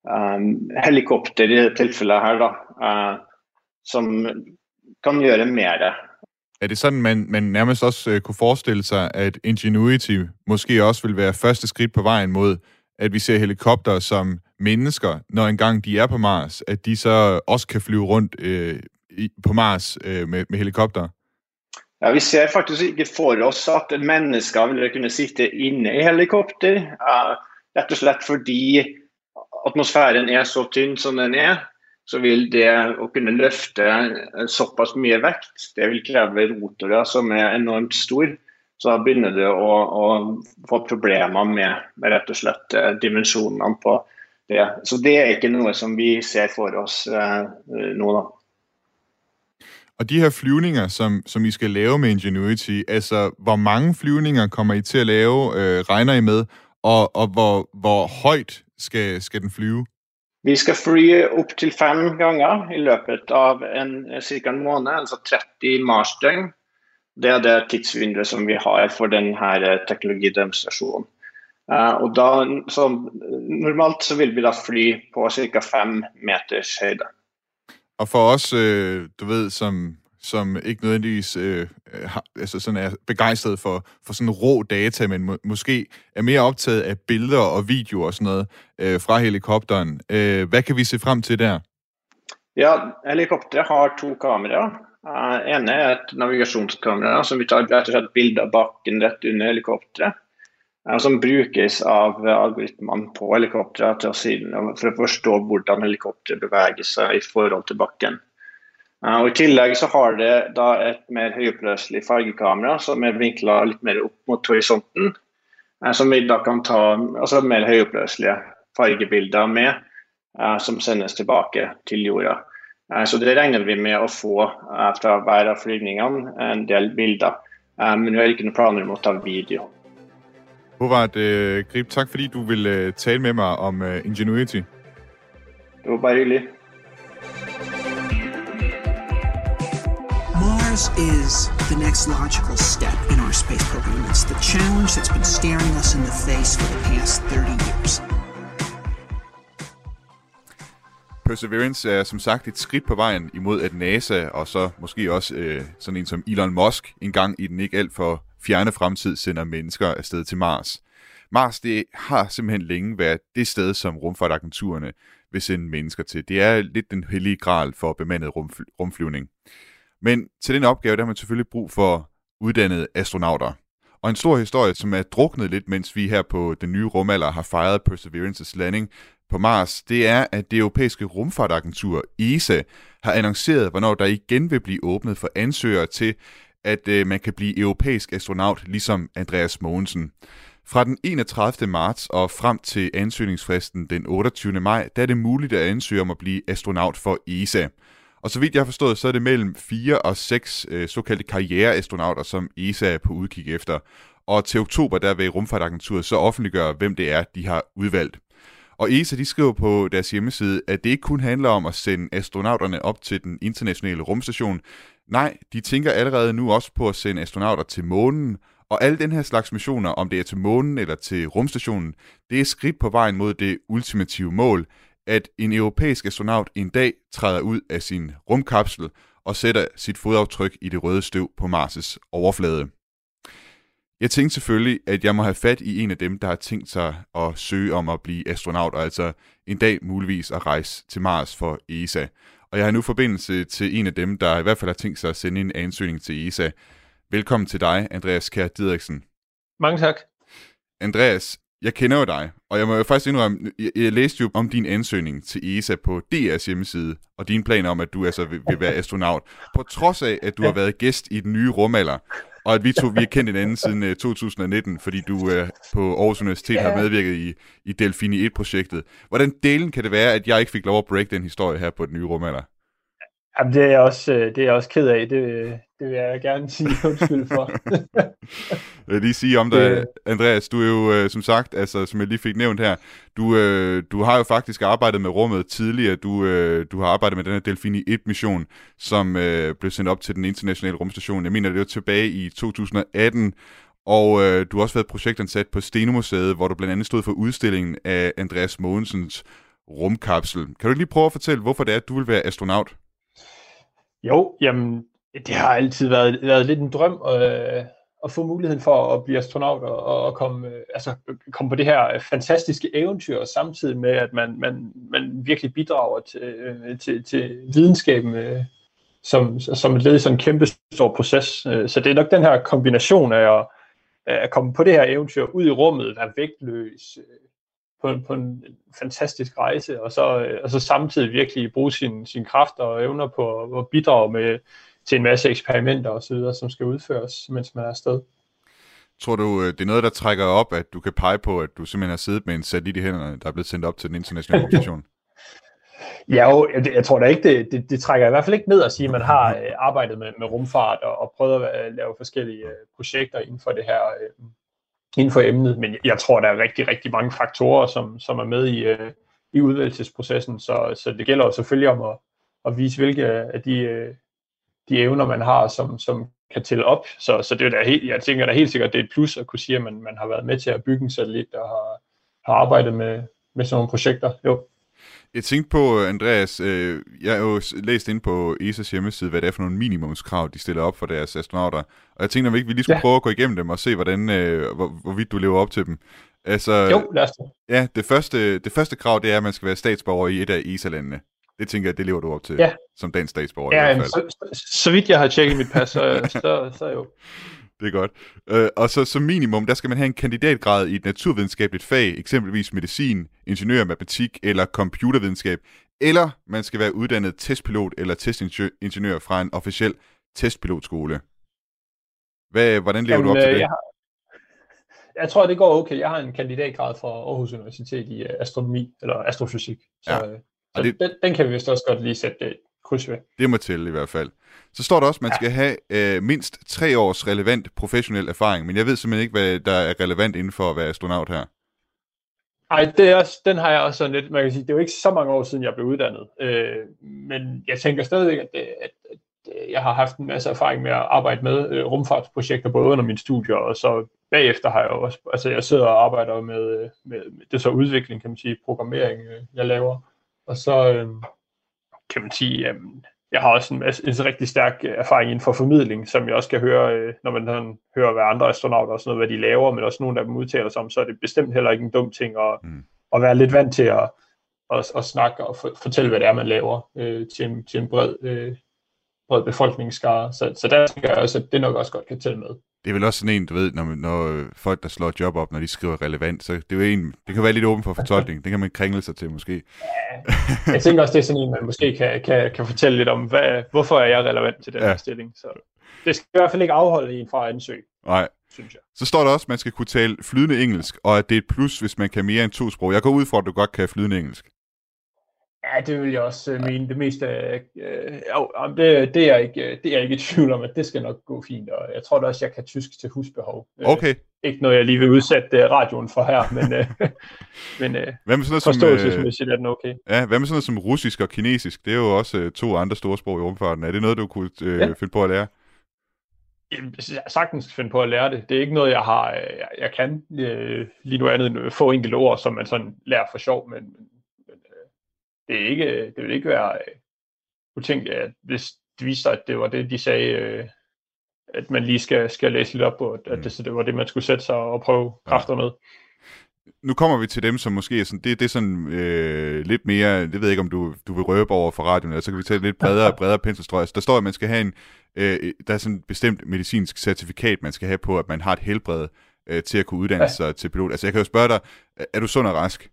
S9: um, helikopter i dette tilfellet her, da, eh, som kan gjøre mer.
S2: Er det sådan, man, man nærmest også øh, kunne forestille sig, at Ingenuity måske også vil være første skridt på vejen mod, at vi ser helikopter som mennesker, når engang de er på Mars, at de så også kan flyve rundt øh, i, på Mars øh, med, med helikopter?
S9: Ja, Vi ser faktisk ikke for os, at mennesker vil kunne sitte inne i helikopter. Uh, rett og slett fordi atmosfæren er så tynn som den er så vil det å kunne løfte såpass mye vekt, det vil kreve rotorer som er enormt stor. Så da begynner du å, å få problemer med, med, rett og slett eh, dimensjonene på det. Så det er ikke noe som vi ser for oss eh, nå, da.
S2: Og de her flyvninger, som, som I skal lave med Ingenuity, altså hvor mange flyvninger kommer I til at lave, øh, regner I med, og, og hvor, hvor højt skal, skal den flyve?
S9: Vi skal fly opptil fem ganger i løpet av en, eh, cirka en måned, altså 30 marsdøgn. Det er det tidsvinduet som vi har for denne eh, teknologidemonstrasjonen. Uh, eh, og da, så, normalt så vil vi da fly på ca. fem meters høyde.
S2: Og for oss, øh, du ved, som som ikke nødvendigvis øh, øh, har, altså sådan er begejstret for, for sådan rå data, men må, måske er mere optaget af billeder og videoer og sådan noget øh, fra helikopteren. Øh, hvad kan vi se frem til der?
S9: Ja, helikopteren har to kameraer. Uh, ene er et navigationskamera, som vi tar rett og slett bilde av bakken rett under helikopteret. Uh, som brukes av algoritmene på helikopteret for å forstå hvordan helikopteret beveger seg i forhold til bakken. Og I tillegg så har det da et mer høyoppløselig fargekamera som er vinkla litt mer opp mot horisonten. Som vi da kan ta altså mer høyoppløselige fargebilder med, som sendes tilbake til jorda. så det regner vi med å få fra hver av flygningene, en del bilder. men vi har ikke noen planer om å ta video.
S2: Håvard uh, Grip, takk fordi du ville tale med meg om Ingenuity.
S9: Det var bare hyggelig.
S1: This is the next logical step in our space program. It's the challenge that's been staring us in the face for the past 30 years.
S2: Perseverance er som sagt et skridt på vejen imod, at NASA og så måske også øh, sådan en som Elon Musk engang i den ikke alt for fjerne fremtid sender mennesker afsted til Mars. Mars det har simpelthen længe været det sted, som rumfartagenturerne vil sende mennesker til. Det er lidt den hellige gral for bemandet rumfly- rumflyvning. Men til den opgave, der har man selvfølgelig brug for uddannede astronauter. Og en stor historie, som er druknet lidt, mens vi her på den nye rumalder har fejret Perseverances landing på Mars, det er, at det europæiske rumfartagentur ESA har annonceret, hvornår der igen vil blive åbnet for ansøgere til, at øh, man kan blive europæisk astronaut, ligesom Andreas Mogensen. Fra den 31. marts og frem til ansøgningsfristen den 28. maj, der er det muligt at ansøge om at blive astronaut for ESA. Og så vidt jeg har forstået, så er det mellem fire og seks øh, såkaldte karriereastronauter, som ESA er på udkig efter. Og til oktober, der vil rumfartagenturet så offentliggøre, hvem det er, de har udvalgt. Og ESA de skriver på deres hjemmeside, at det ikke kun handler om at sende astronauterne op til den internationale rumstation. Nej, de tænker allerede nu også på at sende astronauter til månen, og alle den her slags missioner, om det er til månen eller til rumstationen, det er skridt på vejen mod det ultimative mål, at en europæisk astronaut en dag træder ud af sin rumkapsel og sætter sit fodaftryk i det røde støv på Mars' overflade. Jeg tænkte selvfølgelig, at jeg må have fat i en af dem, der har tænkt sig at søge om at blive astronaut, og altså en dag muligvis at rejse til Mars for ESA. Og jeg har nu forbindelse til en af dem, der i hvert fald har tænkt sig at sende en ansøgning til ESA. Velkommen til dig, Andreas Kjær Didriksen.
S10: Mange tak.
S2: Andreas, jeg kender jo dig, og jeg må jo faktisk indrømme, jeg, jeg læste jo om din ansøgning til ESA på DR's hjemmeside, og dine planer om, at du altså vil, vil være astronaut, på trods af, at du har været gæst i den nye rumalder, og at vi to vi har kendt hinanden siden uh, 2019, fordi du uh, på Aarhus Universitet ja. har medvirket i, i Delfini 1-projektet. Hvordan delen kan det være, at jeg ikke fik lov at break den historie her på den nye rumalder?
S10: Jamen, det er jeg også, det er jeg også ked af. Det, det vil jeg gerne sige undskyld for.
S2: jeg vil lige sige om dig, Andreas, du er jo øh, som sagt, altså som jeg lige fik nævnt her, du, øh, du har jo faktisk arbejdet med rummet tidligere. Du, øh, du har arbejdet med den her Delfini 1-mission, som øh, blev sendt op til den internationale rumstation. Jeg mener, det var tilbage i 2018, og øh, du har også været projektansat på Stenomuseet, hvor du blandt andet stod for udstillingen af Andreas Mogensens rumkapsel. Kan du lige prøve at fortælle, hvorfor det er, at du vil være astronaut?
S10: Jo, jamen, det har altid været, været lidt en drøm øh, at få muligheden for at blive astronaut og, og komme, øh, altså, komme på det her fantastiske eventyr, samtidig med, at man, man, man virkelig bidrager til, øh, til, til videnskaben øh, som, som et led i sådan en kæmpe stor proces. Øh, så det er nok den her kombination af at, at komme på det her eventyr ud i rummet, være vægtløs, øh, på, en, på en fantastisk rejse, og så, øh, og så samtidig virkelig bruge sin, sin kræfter og evner på at bidrage med, til en masse eksperimenter osv., som skal udføres, mens man er afsted.
S2: Tror du, øh, det er noget, der trækker op, at du kan pege på, at du simpelthen har siddet med en satellit i hænderne, der er blevet sendt op til den internationale organisation?
S10: Ja, jo, jeg, jeg tror da ikke, det, det, det trækker i hvert fald ikke ned at sige, at man har øh, arbejdet med, med rumfart og, og prøvet at lave forskellige øh, projekter inden for det her øh, inden for emnet, men jeg tror, der er rigtig, rigtig mange faktorer, som, som er med i, øh, i udvalgelsesprocessen, så, så det gælder jo selvfølgelig om at, at vise, hvilke af de, øh, de evner, man har, som, som kan tælle op. Så, så det er da helt, jeg tænker da helt sikkert, det er et plus at kunne sige, at man, man har været med til at bygge en satellit og har, har arbejdet med, med sådan nogle projekter. Jo.
S2: Jeg tænkte på, Andreas, øh, jeg har jo læst ind på ESA's hjemmeside, hvad det er for nogle minimumskrav, de stiller op for deres astronauter. Og jeg tænkte, om vi ikke vi lige skulle ja. prøve at gå igennem dem og se, hvordan, øh, hvor, hvorvidt du lever op til dem.
S10: Altså, jo, lad os det.
S2: Ja, det første, det første krav, det er, at man skal være statsborger i et af ESA-landene. Det tænker jeg, det lever du op til,
S10: ja.
S2: som dansk statsborger
S10: ja,
S2: i hvert
S10: fald. Så, så, så vidt jeg har tjekket mit pas, så, så, så jo.
S2: Det er godt. Øh, og så som minimum, der skal man have en kandidatgrad i et naturvidenskabeligt fag, eksempelvis medicin, ingeniør, matematik eller computervidenskab, eller man skal være uddannet testpilot eller testingeniør fra en officiel testpilotskole. Hvad, hvordan lever Jamen, du op til øh, det?
S10: Jeg, har, jeg tror, det går okay. Jeg har en kandidatgrad fra Aarhus Universitet i øh, astronomi, eller astrofysik. Så, ja. Øh, så det, den, den kan vi vist også godt lige sætte kryds ved.
S2: Det må til i hvert fald. Så står der også, at man skal have øh, mindst tre års relevant professionel erfaring, men jeg ved simpelthen ikke, hvad der er relevant inden for at være astronaut her.
S10: Nej, det er også, den har jeg også sådan lidt, man kan sige, det er jo ikke så mange år siden, jeg blev uddannet, øh, men jeg tænker stadigvæk, at, det, at, at jeg har haft en masse erfaring med at arbejde med øh, rumfartsprojekter, både under mine studier, og så bagefter har jeg også, altså jeg sidder og arbejder med, med, med det så udvikling, kan man sige, programmering, øh, jeg laver, og så øh, kan man sige, øh, jeg har også en, en rigtig stærk øh, erfaring inden for formidling, som jeg også kan høre, øh, når man sådan, hører, hvad andre astronauter og sådan noget, hvad de laver, men også nogle af dem udtaler sig om, så er det bestemt heller ikke en dum ting at, mm. at være lidt vant til at, at, at snakke og for, fortælle, hvad det er, man laver øh, til, en, til en bred, øh, bred befolkningsskare. Så, så der tænker jeg også, at det nok også godt kan tælle med
S2: det er vel også sådan en, du ved, når, når folk, der slår job op, når de skriver relevant, så det, er jo en, det kan være lidt åben for fortolkning. Det kan man kringle sig til, måske.
S10: Ja, jeg tænker også, det er sådan en, man måske kan, kan, kan fortælle lidt om, hvad, hvorfor er jeg relevant til den ja. her stilling. Så det skal i hvert fald ikke afholde en fra at ansøge.
S2: Nej. Synes jeg. Så står der også, at man skal kunne tale flydende engelsk, og at det er et plus, hvis man kan mere end to sprog. Jeg går ud fra, at du godt kan flydende engelsk.
S10: Ja, det vil jeg også uh, mene. Det meste øh, øh, det, det, er ikke, det er jeg ikke i tvivl om, at det skal nok gå fint. Og jeg tror da også, jeg kan tysk til husbehov.
S2: Okay. Uh,
S10: ikke noget, jeg lige vil udsætte uh, radioen for her, men, uh, men uh, hvad med sådan forståelsesmæssigt uh, er den okay.
S2: Ja, hvad med sådan noget som russisk og kinesisk? Det er jo også uh, to andre store sprog i rumfarten. Er det noget, du kunne uh, ja. finde på at lære?
S10: Jeg sagtens finde på at lære det. Det er ikke noget, jeg har, jeg, jeg kan. Uh, lige nu andet end få enkelte ord, som man sådan lærer for sjov, men, det, er ikke, det vil ikke være øh, utænkeligt, at hvis det viste sig, at det var det, de sagde, øh, at man lige skal, skal læse lidt op på, at, at det, så det var det, man skulle sætte sig og prøve kræfter med.
S2: Nu kommer vi til dem, som måske er sådan, det, det er sådan øh, lidt mere, det ved jeg ikke, om du, du vil røbe over for radioen, eller så kan vi tage lidt bredere, bredere penselstrøg. Altså, der står, at man skal have en, øh, der er sådan et bestemt medicinsk certifikat, man skal have på, at man har et helbred øh, til at kunne uddanne ja. sig til pilot. Altså, jeg kan jo spørge dig, er du sund og rask?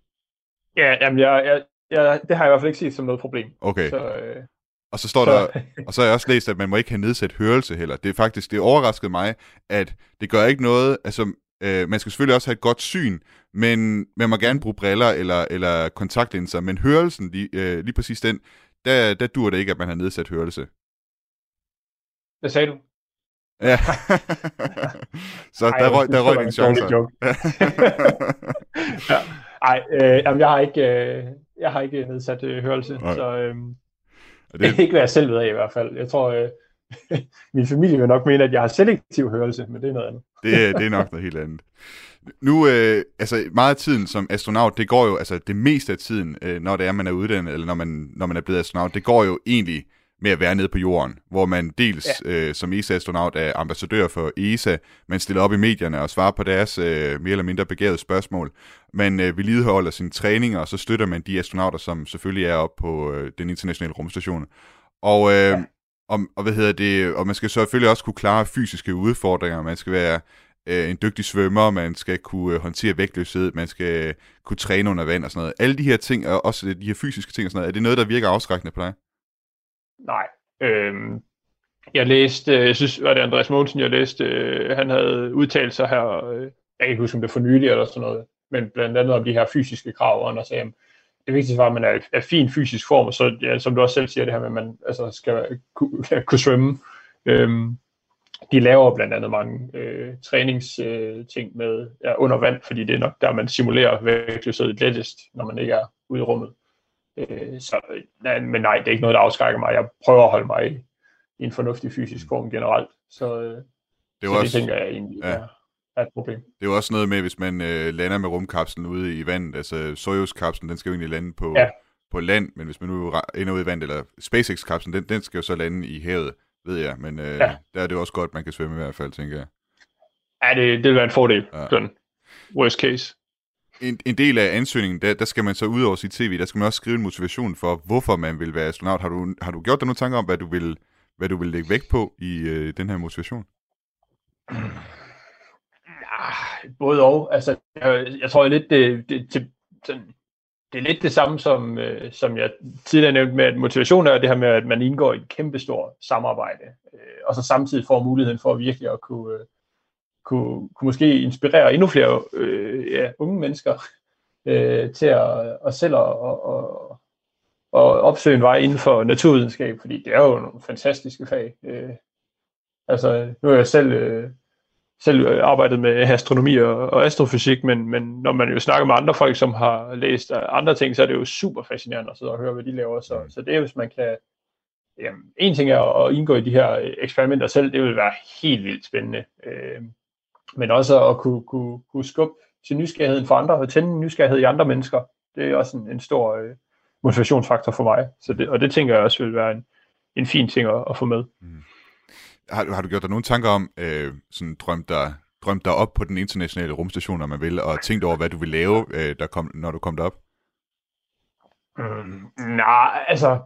S10: Ja, jamen, jeg, jeg, jeg, det har jeg i hvert fald ikke set som noget problem.
S2: Okay. Så, øh, og så står så... der, og så har jeg også læst, at man må ikke have nedsat hørelse heller. Det er faktisk, det overraskede mig, at det gør ikke noget, altså øh, man skal selvfølgelig også have et godt syn, men man må gerne bruge briller eller, eller kontaktlinser, men hørelsen, lige, øh, lige præcis den, der, der dur det ikke, at man har nedsat hørelse.
S10: Hvad sagde du?
S2: Ja. så Ej, der røg, der røg din chance.
S10: ja. Ej, øh, jamen, jeg har ikke, øh, jeg har ikke nedsat øh, hørelse, Nej. så øh, det... det er ikke, hvad jeg selv ved af i hvert fald. Jeg tror, øh, min familie vil nok mene, at jeg har selektiv hørelse, men det er noget andet.
S2: det, det er nok noget helt andet. Nu, øh, altså meget af tiden som astronaut, det går jo, altså det meste af tiden, øh, når det er, man er uddannet, eller når man, når man er blevet astronaut, det går jo egentlig med at være nede på jorden, hvor man dels ja. øh, som ESA-astronaut er ambassadør for ESA, man stiller op i medierne og svarer på deres øh, mere eller mindre begavede spørgsmål. Man øh, vedligeholder sine træninger, og så støtter man de astronauter, som selvfølgelig er oppe på øh, den internationale rumstation. Og, øh, ja. og, og, hvad hedder det, og man skal selvfølgelig også kunne klare fysiske udfordringer. Man skal være øh, en dygtig svømmer, man skal kunne øh, håndtere vægtløshed, man skal kunne træne under vand og sådan noget. Alle de her ting, og også de her fysiske ting og sådan noget, er det noget, der virker afskrækkende på dig?
S10: Nej. Øhm, jeg læste, øh, jeg synes, var det Andreas Mogensen, jeg læste, øh, han havde udtalt sig her, øh, jeg kan ikke huske, om det for nylig eller sådan noget, men blandt andet om de her fysiske krav, og han sagde, at det vigtigste var, at man er, i fin fysisk form, og så, ja, som du også selv siger, det her med, at man altså, skal kunne, kunne svømme. Øhm, de laver blandt andet mange øh, træningsting øh, med ja, under vand, fordi det er nok der, man simulerer vægtløshed lettest, når man ikke er ude i rummet. Øh, så, nej, men nej, det er ikke noget, der afskrækker mig. Jeg prøver at holde mig i, i en fornuftig fysisk form generelt. Så, øh, det, så også, det tænker jeg egentlig ja. er, er et problem.
S2: Det er jo også noget med, hvis man øh, lander med rumkapslen ude i vandet. Altså Soyuz-kapslen, den skal jo egentlig lande på, ja. på land, men hvis man nu ender ude i vandet, eller SpaceX-kapslen, den, den skal jo så lande i havet, ved jeg. Men øh, ja. der er det jo også godt, man kan svømme i hvert fald, tænker jeg.
S10: Ja, det, det vil være en fordel. Ja. Sådan worst case
S2: en, en del af ansøgningen, der, der skal man så ud over sit tv, der skal man også skrive en motivation for, hvorfor man vil være astronaut. Har du, har du gjort dig nogle tanker om, hvad du vil, hvad du vil lægge vægt på i øh, den her motivation?
S10: Ja, både og. Altså, jeg, jeg tror lidt, det, det, det, det er lidt det samme, som, øh, som jeg tidligere nævnte med, at motivation er det her med, at man indgår i et kæmpestort samarbejde, øh, og så samtidig får muligheden for virkelig at kunne, øh, kunne, kunne måske inspirere endnu flere øh, ja, unge mennesker øh, til at, at selv at, at, at, opsøge en vej inden for naturvidenskab, fordi det er jo nogle fantastiske fag. Øh, altså, nu har jeg selv, øh, selv arbejdet med astronomi og, og astrofysik, men, men når man jo snakker med andre folk, som har læst andre ting, så er det jo super fascinerende at sidde og høre, hvad de laver. Så, så det er, hvis man kan... Jamen, en ting er at indgå i de her eksperimenter selv, det vil være helt vildt spændende. Øh, men også at kunne, kunne, kunne skubbe til nysgerrigheden for andre, og tænde nysgerrighed i andre mennesker. Det er også en, en stor øh, motivationsfaktor for mig. Så det, og det tænker jeg også vil være en, en fin ting at, at få med. Mm.
S2: Har, har du gjort dig nogle tanker om, øh, sådan drømt dig, drømt dig op på den internationale rumstation, når man vil, og tænkt over, hvad du vil lave, øh, der kom, når du kom derop?
S10: Mm, nej, altså,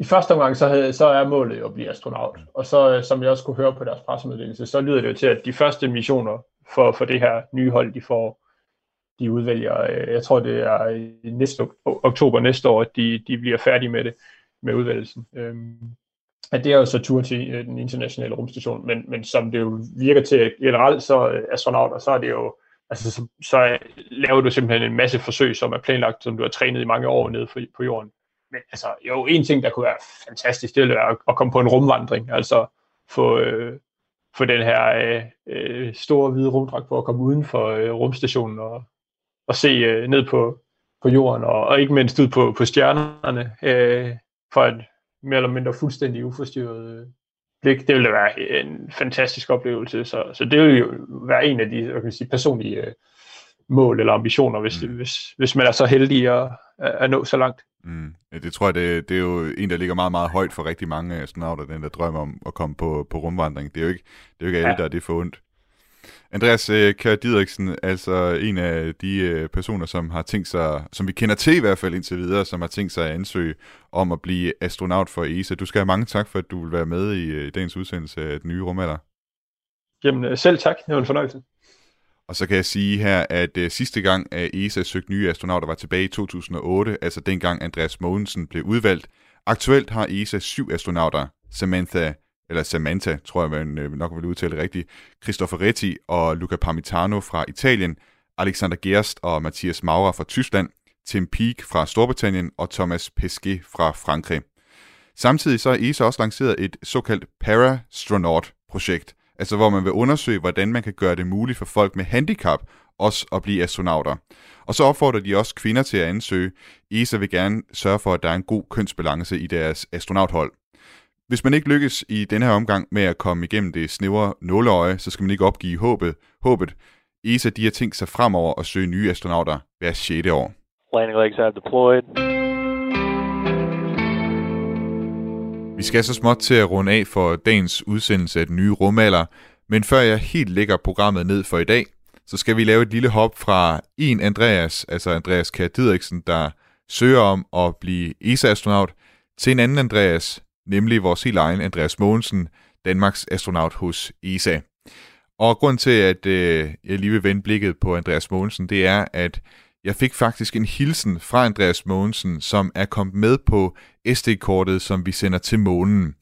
S10: i første omgang, så, havde, så er målet jo at blive astronaut. Og så, øh, som jeg også kunne høre på deres pressemeddelelse, så lyder det jo til, at de første missioner for, for det her nye hold, de får, de udvælger, øh, jeg tror det er i næste oktober næste år, at de, de bliver færdige med det, med udvælgelsen. Øhm, at det er jo så tur til øh, den internationale rumstation, men, men som det jo virker til generelt, så øh, astronauter, så er det jo, altså så, så laver du simpelthen en masse forsøg, som er planlagt, som du har trænet i mange år nede for, på jorden men altså, jo, en ting, der kunne være fantastisk, det ville være at komme på en rumvandring, altså få, øh, få den her øh, øh, store hvide rumdragt på at komme uden for øh, rumstationen og, og se øh, ned på, på jorden, og, og ikke mindst ud på, på stjernerne, øh, for et mere eller mindre fuldstændig uforstyrret øh, blik. Det ville være en fantastisk oplevelse, så, så det ville jo være en af de jeg kan sige, personlige øh, mål eller ambitioner, hvis, mm. hvis, hvis man er så heldig at, at nå så langt.
S2: Mm. Det tror jeg, det, det er jo en, der ligger meget, meget højt for rigtig mange astronauter, den der drømmer om at komme på, på rumvandring. Det er jo ikke, det er jo ikke alle, ja. der er det for ondt. Andreas øh, Kjær Didriksen, altså en af de øh, personer, som har tænkt sig, som vi kender til i hvert fald indtil videre, som har tænkt sig at ansøge om at blive astronaut for ESA. Du skal have mange tak for, at du vil være med i, øh, i dagens udsendelse af Den Nye Rumalder.
S10: Jamen selv tak, det var en fornøjelse.
S2: Og så kan jeg sige her, at øh, sidste gang, at ESA søgte nye astronauter, var tilbage i 2008, altså dengang Andreas Mogensen blev udvalgt. Aktuelt har ESA syv astronauter, Samantha eller Samantha, tror jeg, man øh, nok vil udtale det rigtigt, Retti og Luca Parmitano fra Italien, Alexander Gerst og Mathias Maurer fra Tyskland, Tim Peake fra Storbritannien og Thomas Pesquet fra Frankrig. Samtidig så har ESA også lanceret et såkaldt Parastronaut-projekt, altså hvor man vil undersøge, hvordan man kan gøre det muligt for folk med handicap også at blive astronauter. Og så opfordrer de også kvinder til at ansøge. ESA vil gerne sørge for, at der er en god kønsbalance i deres astronauthold. Hvis man ikke lykkes i denne her omgang med at komme igennem det snævre nåleøje, så skal man ikke opgive håbet. håbet. ESA de har tænkt sig fremover at søge nye astronauter hver 6. år.
S11: Landing legs have deployed.
S2: Vi skal så småt til at runde af for dagens udsendelse af den nye rumalder, men før jeg helt lægger programmet ned for i dag, så skal vi lave et lille hop fra en Andreas, altså Andreas Kjær Didriksen, der søger om at blive ESA-astronaut, til en anden Andreas, nemlig vores helt egen Andreas Mogensen, Danmarks astronaut hos ESA. Og grund til, at øh, jeg lige vil vende blikket på Andreas Mogensen, det er, at jeg fik faktisk en hilsen fra Andreas Mogensen, som er kommet med på SD-kortet, som vi sender til månen.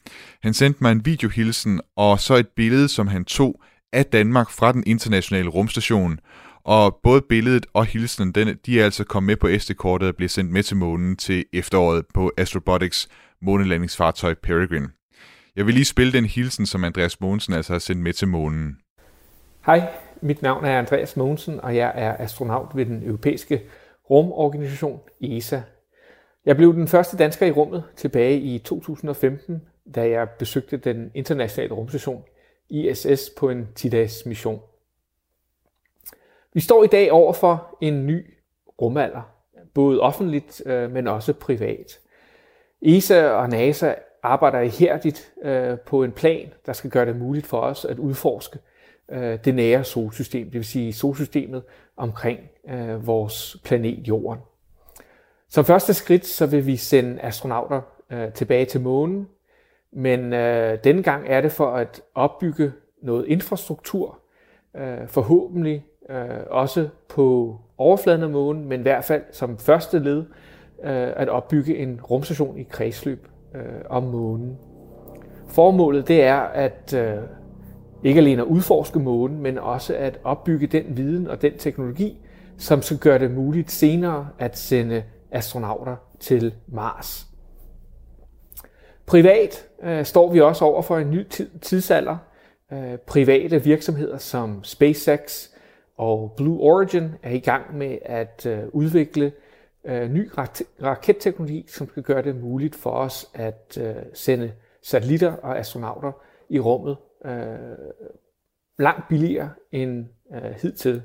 S2: Han sendte mig en videohilsen og så et billede, som han tog af Danmark fra den internationale rumstation. Og både billedet og hilsenen, den, de er altså kommet med på SD-kortet og bliver sendt med til månen til efteråret på Astrobotics månelandingsfartøj Peregrine. Jeg vil lige spille den hilsen, som Andreas Mogensen altså har sendt med til månen.
S12: Hej, mit navn er Andreas Mogensen, og jeg er astronaut ved den europæiske rumorganisation ESA. Jeg blev den første dansker i rummet tilbage i 2015, da jeg besøgte den internationale rumstation ISS på en 10-dages mission. Vi står i dag over for en ny rumalder, både offentligt, øh, men også privat. ESA og NASA arbejder ihærdigt øh, på en plan, der skal gøre det muligt for os at udforske øh, det nære solsystem, det vil sige solsystemet omkring øh, vores planet Jorden. Som første skridt så vil vi sende astronauter øh, tilbage til månen, men øh, denne gang er det for at opbygge noget infrastruktur, øh, forhåbentlig øh, også på overfladen af månen, men i hvert fald som første led øh, at opbygge en rumstation i kredsløb øh, om månen. Formålet det er at øh, ikke alene at udforske månen, men også at opbygge den viden og den teknologi, som skal gøre det muligt senere at sende astronauter til Mars. Privat øh, står vi også over for en ny tidsalder. Øh, private virksomheder som SpaceX og Blue Origin er i gang med at øh, udvikle øh, ny raketteknologi, som skal gøre det muligt for os at øh, sende satellitter og astronauter i rummet øh, langt billigere end øh, hidtil.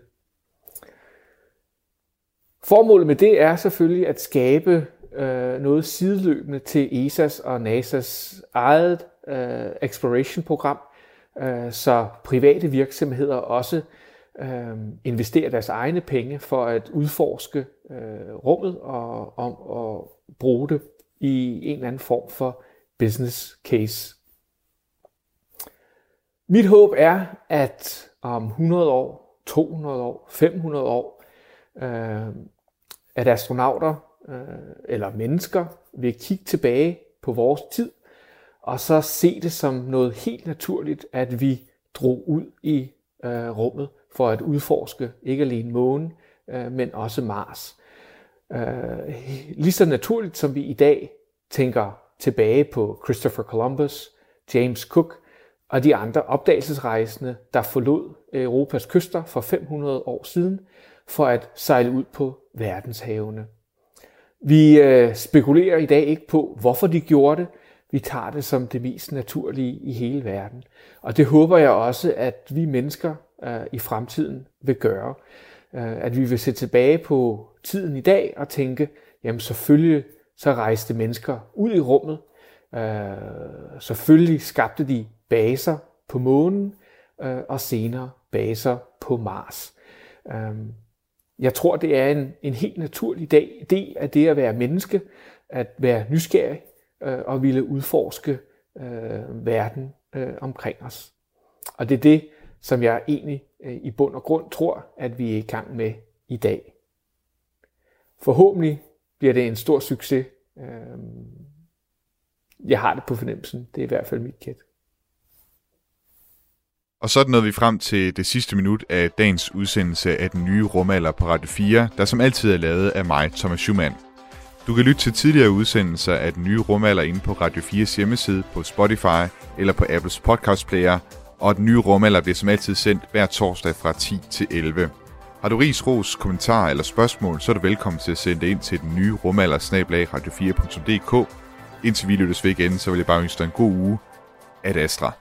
S12: Formålet med det er selvfølgelig at skabe øh, noget sideløbende til ESA's og NASA's eget øh, exploration-program, øh, så private virksomheder også øh, investerer deres egne penge for at udforske øh, rummet og, og, og bruge det i en eller anden form for business case. Mit håb er, at om 100 år, 200 år, 500 år, øh, at astronauter øh, eller mennesker vil kigge tilbage på vores tid, og så se det som noget helt naturligt, at vi drog ud i øh, rummet for at udforske ikke alene månen, øh, men også Mars. Øh, lige så naturligt som vi i dag tænker tilbage på Christopher Columbus, James Cook og de andre opdagelsesrejsende, der forlod øh, Europas kyster for 500 år siden for at sejle ud på verdenshavene. Vi øh, spekulerer i dag ikke på, hvorfor de gjorde det. Vi tager det som det mest naturlige i hele verden. Og det håber jeg også, at vi mennesker øh, i fremtiden vil gøre. At vi vil se tilbage på tiden i dag og tænke, jamen selvfølgelig så rejste mennesker ud i rummet. Selvfølgelig skabte de baser på månen, øh, og senere baser på Mars. Øhm, jeg tror, det er en, en helt naturlig dag, del af det at være menneske, at være nysgerrig øh, og ville udforske øh, verden øh, omkring os. Og det er det, som jeg egentlig øh, i bund og grund tror, at vi er i gang med i dag. Forhåbentlig bliver det en stor succes. Øh, jeg har det på fornemmelsen. Det er i hvert fald mit kæt.
S2: Og så nåede vi frem til det sidste minut af dagens udsendelse af den nye rumalder på Radio 4, der som altid er lavet af mig, Thomas Schumann. Du kan lytte til tidligere udsendelser af den nye rumalder inde på Radio 4's hjemmeside, på Spotify eller på Apples podcast player, og den nye rumalder bliver som altid sendt hver torsdag fra 10 til 11. Har du ris, ros, kommentarer eller spørgsmål, så er du velkommen til at sende det ind til den nye rumalder radio4.dk. Indtil vi lyttes ved igen, så vil jeg bare ønske dig en god uge. Ad Astra.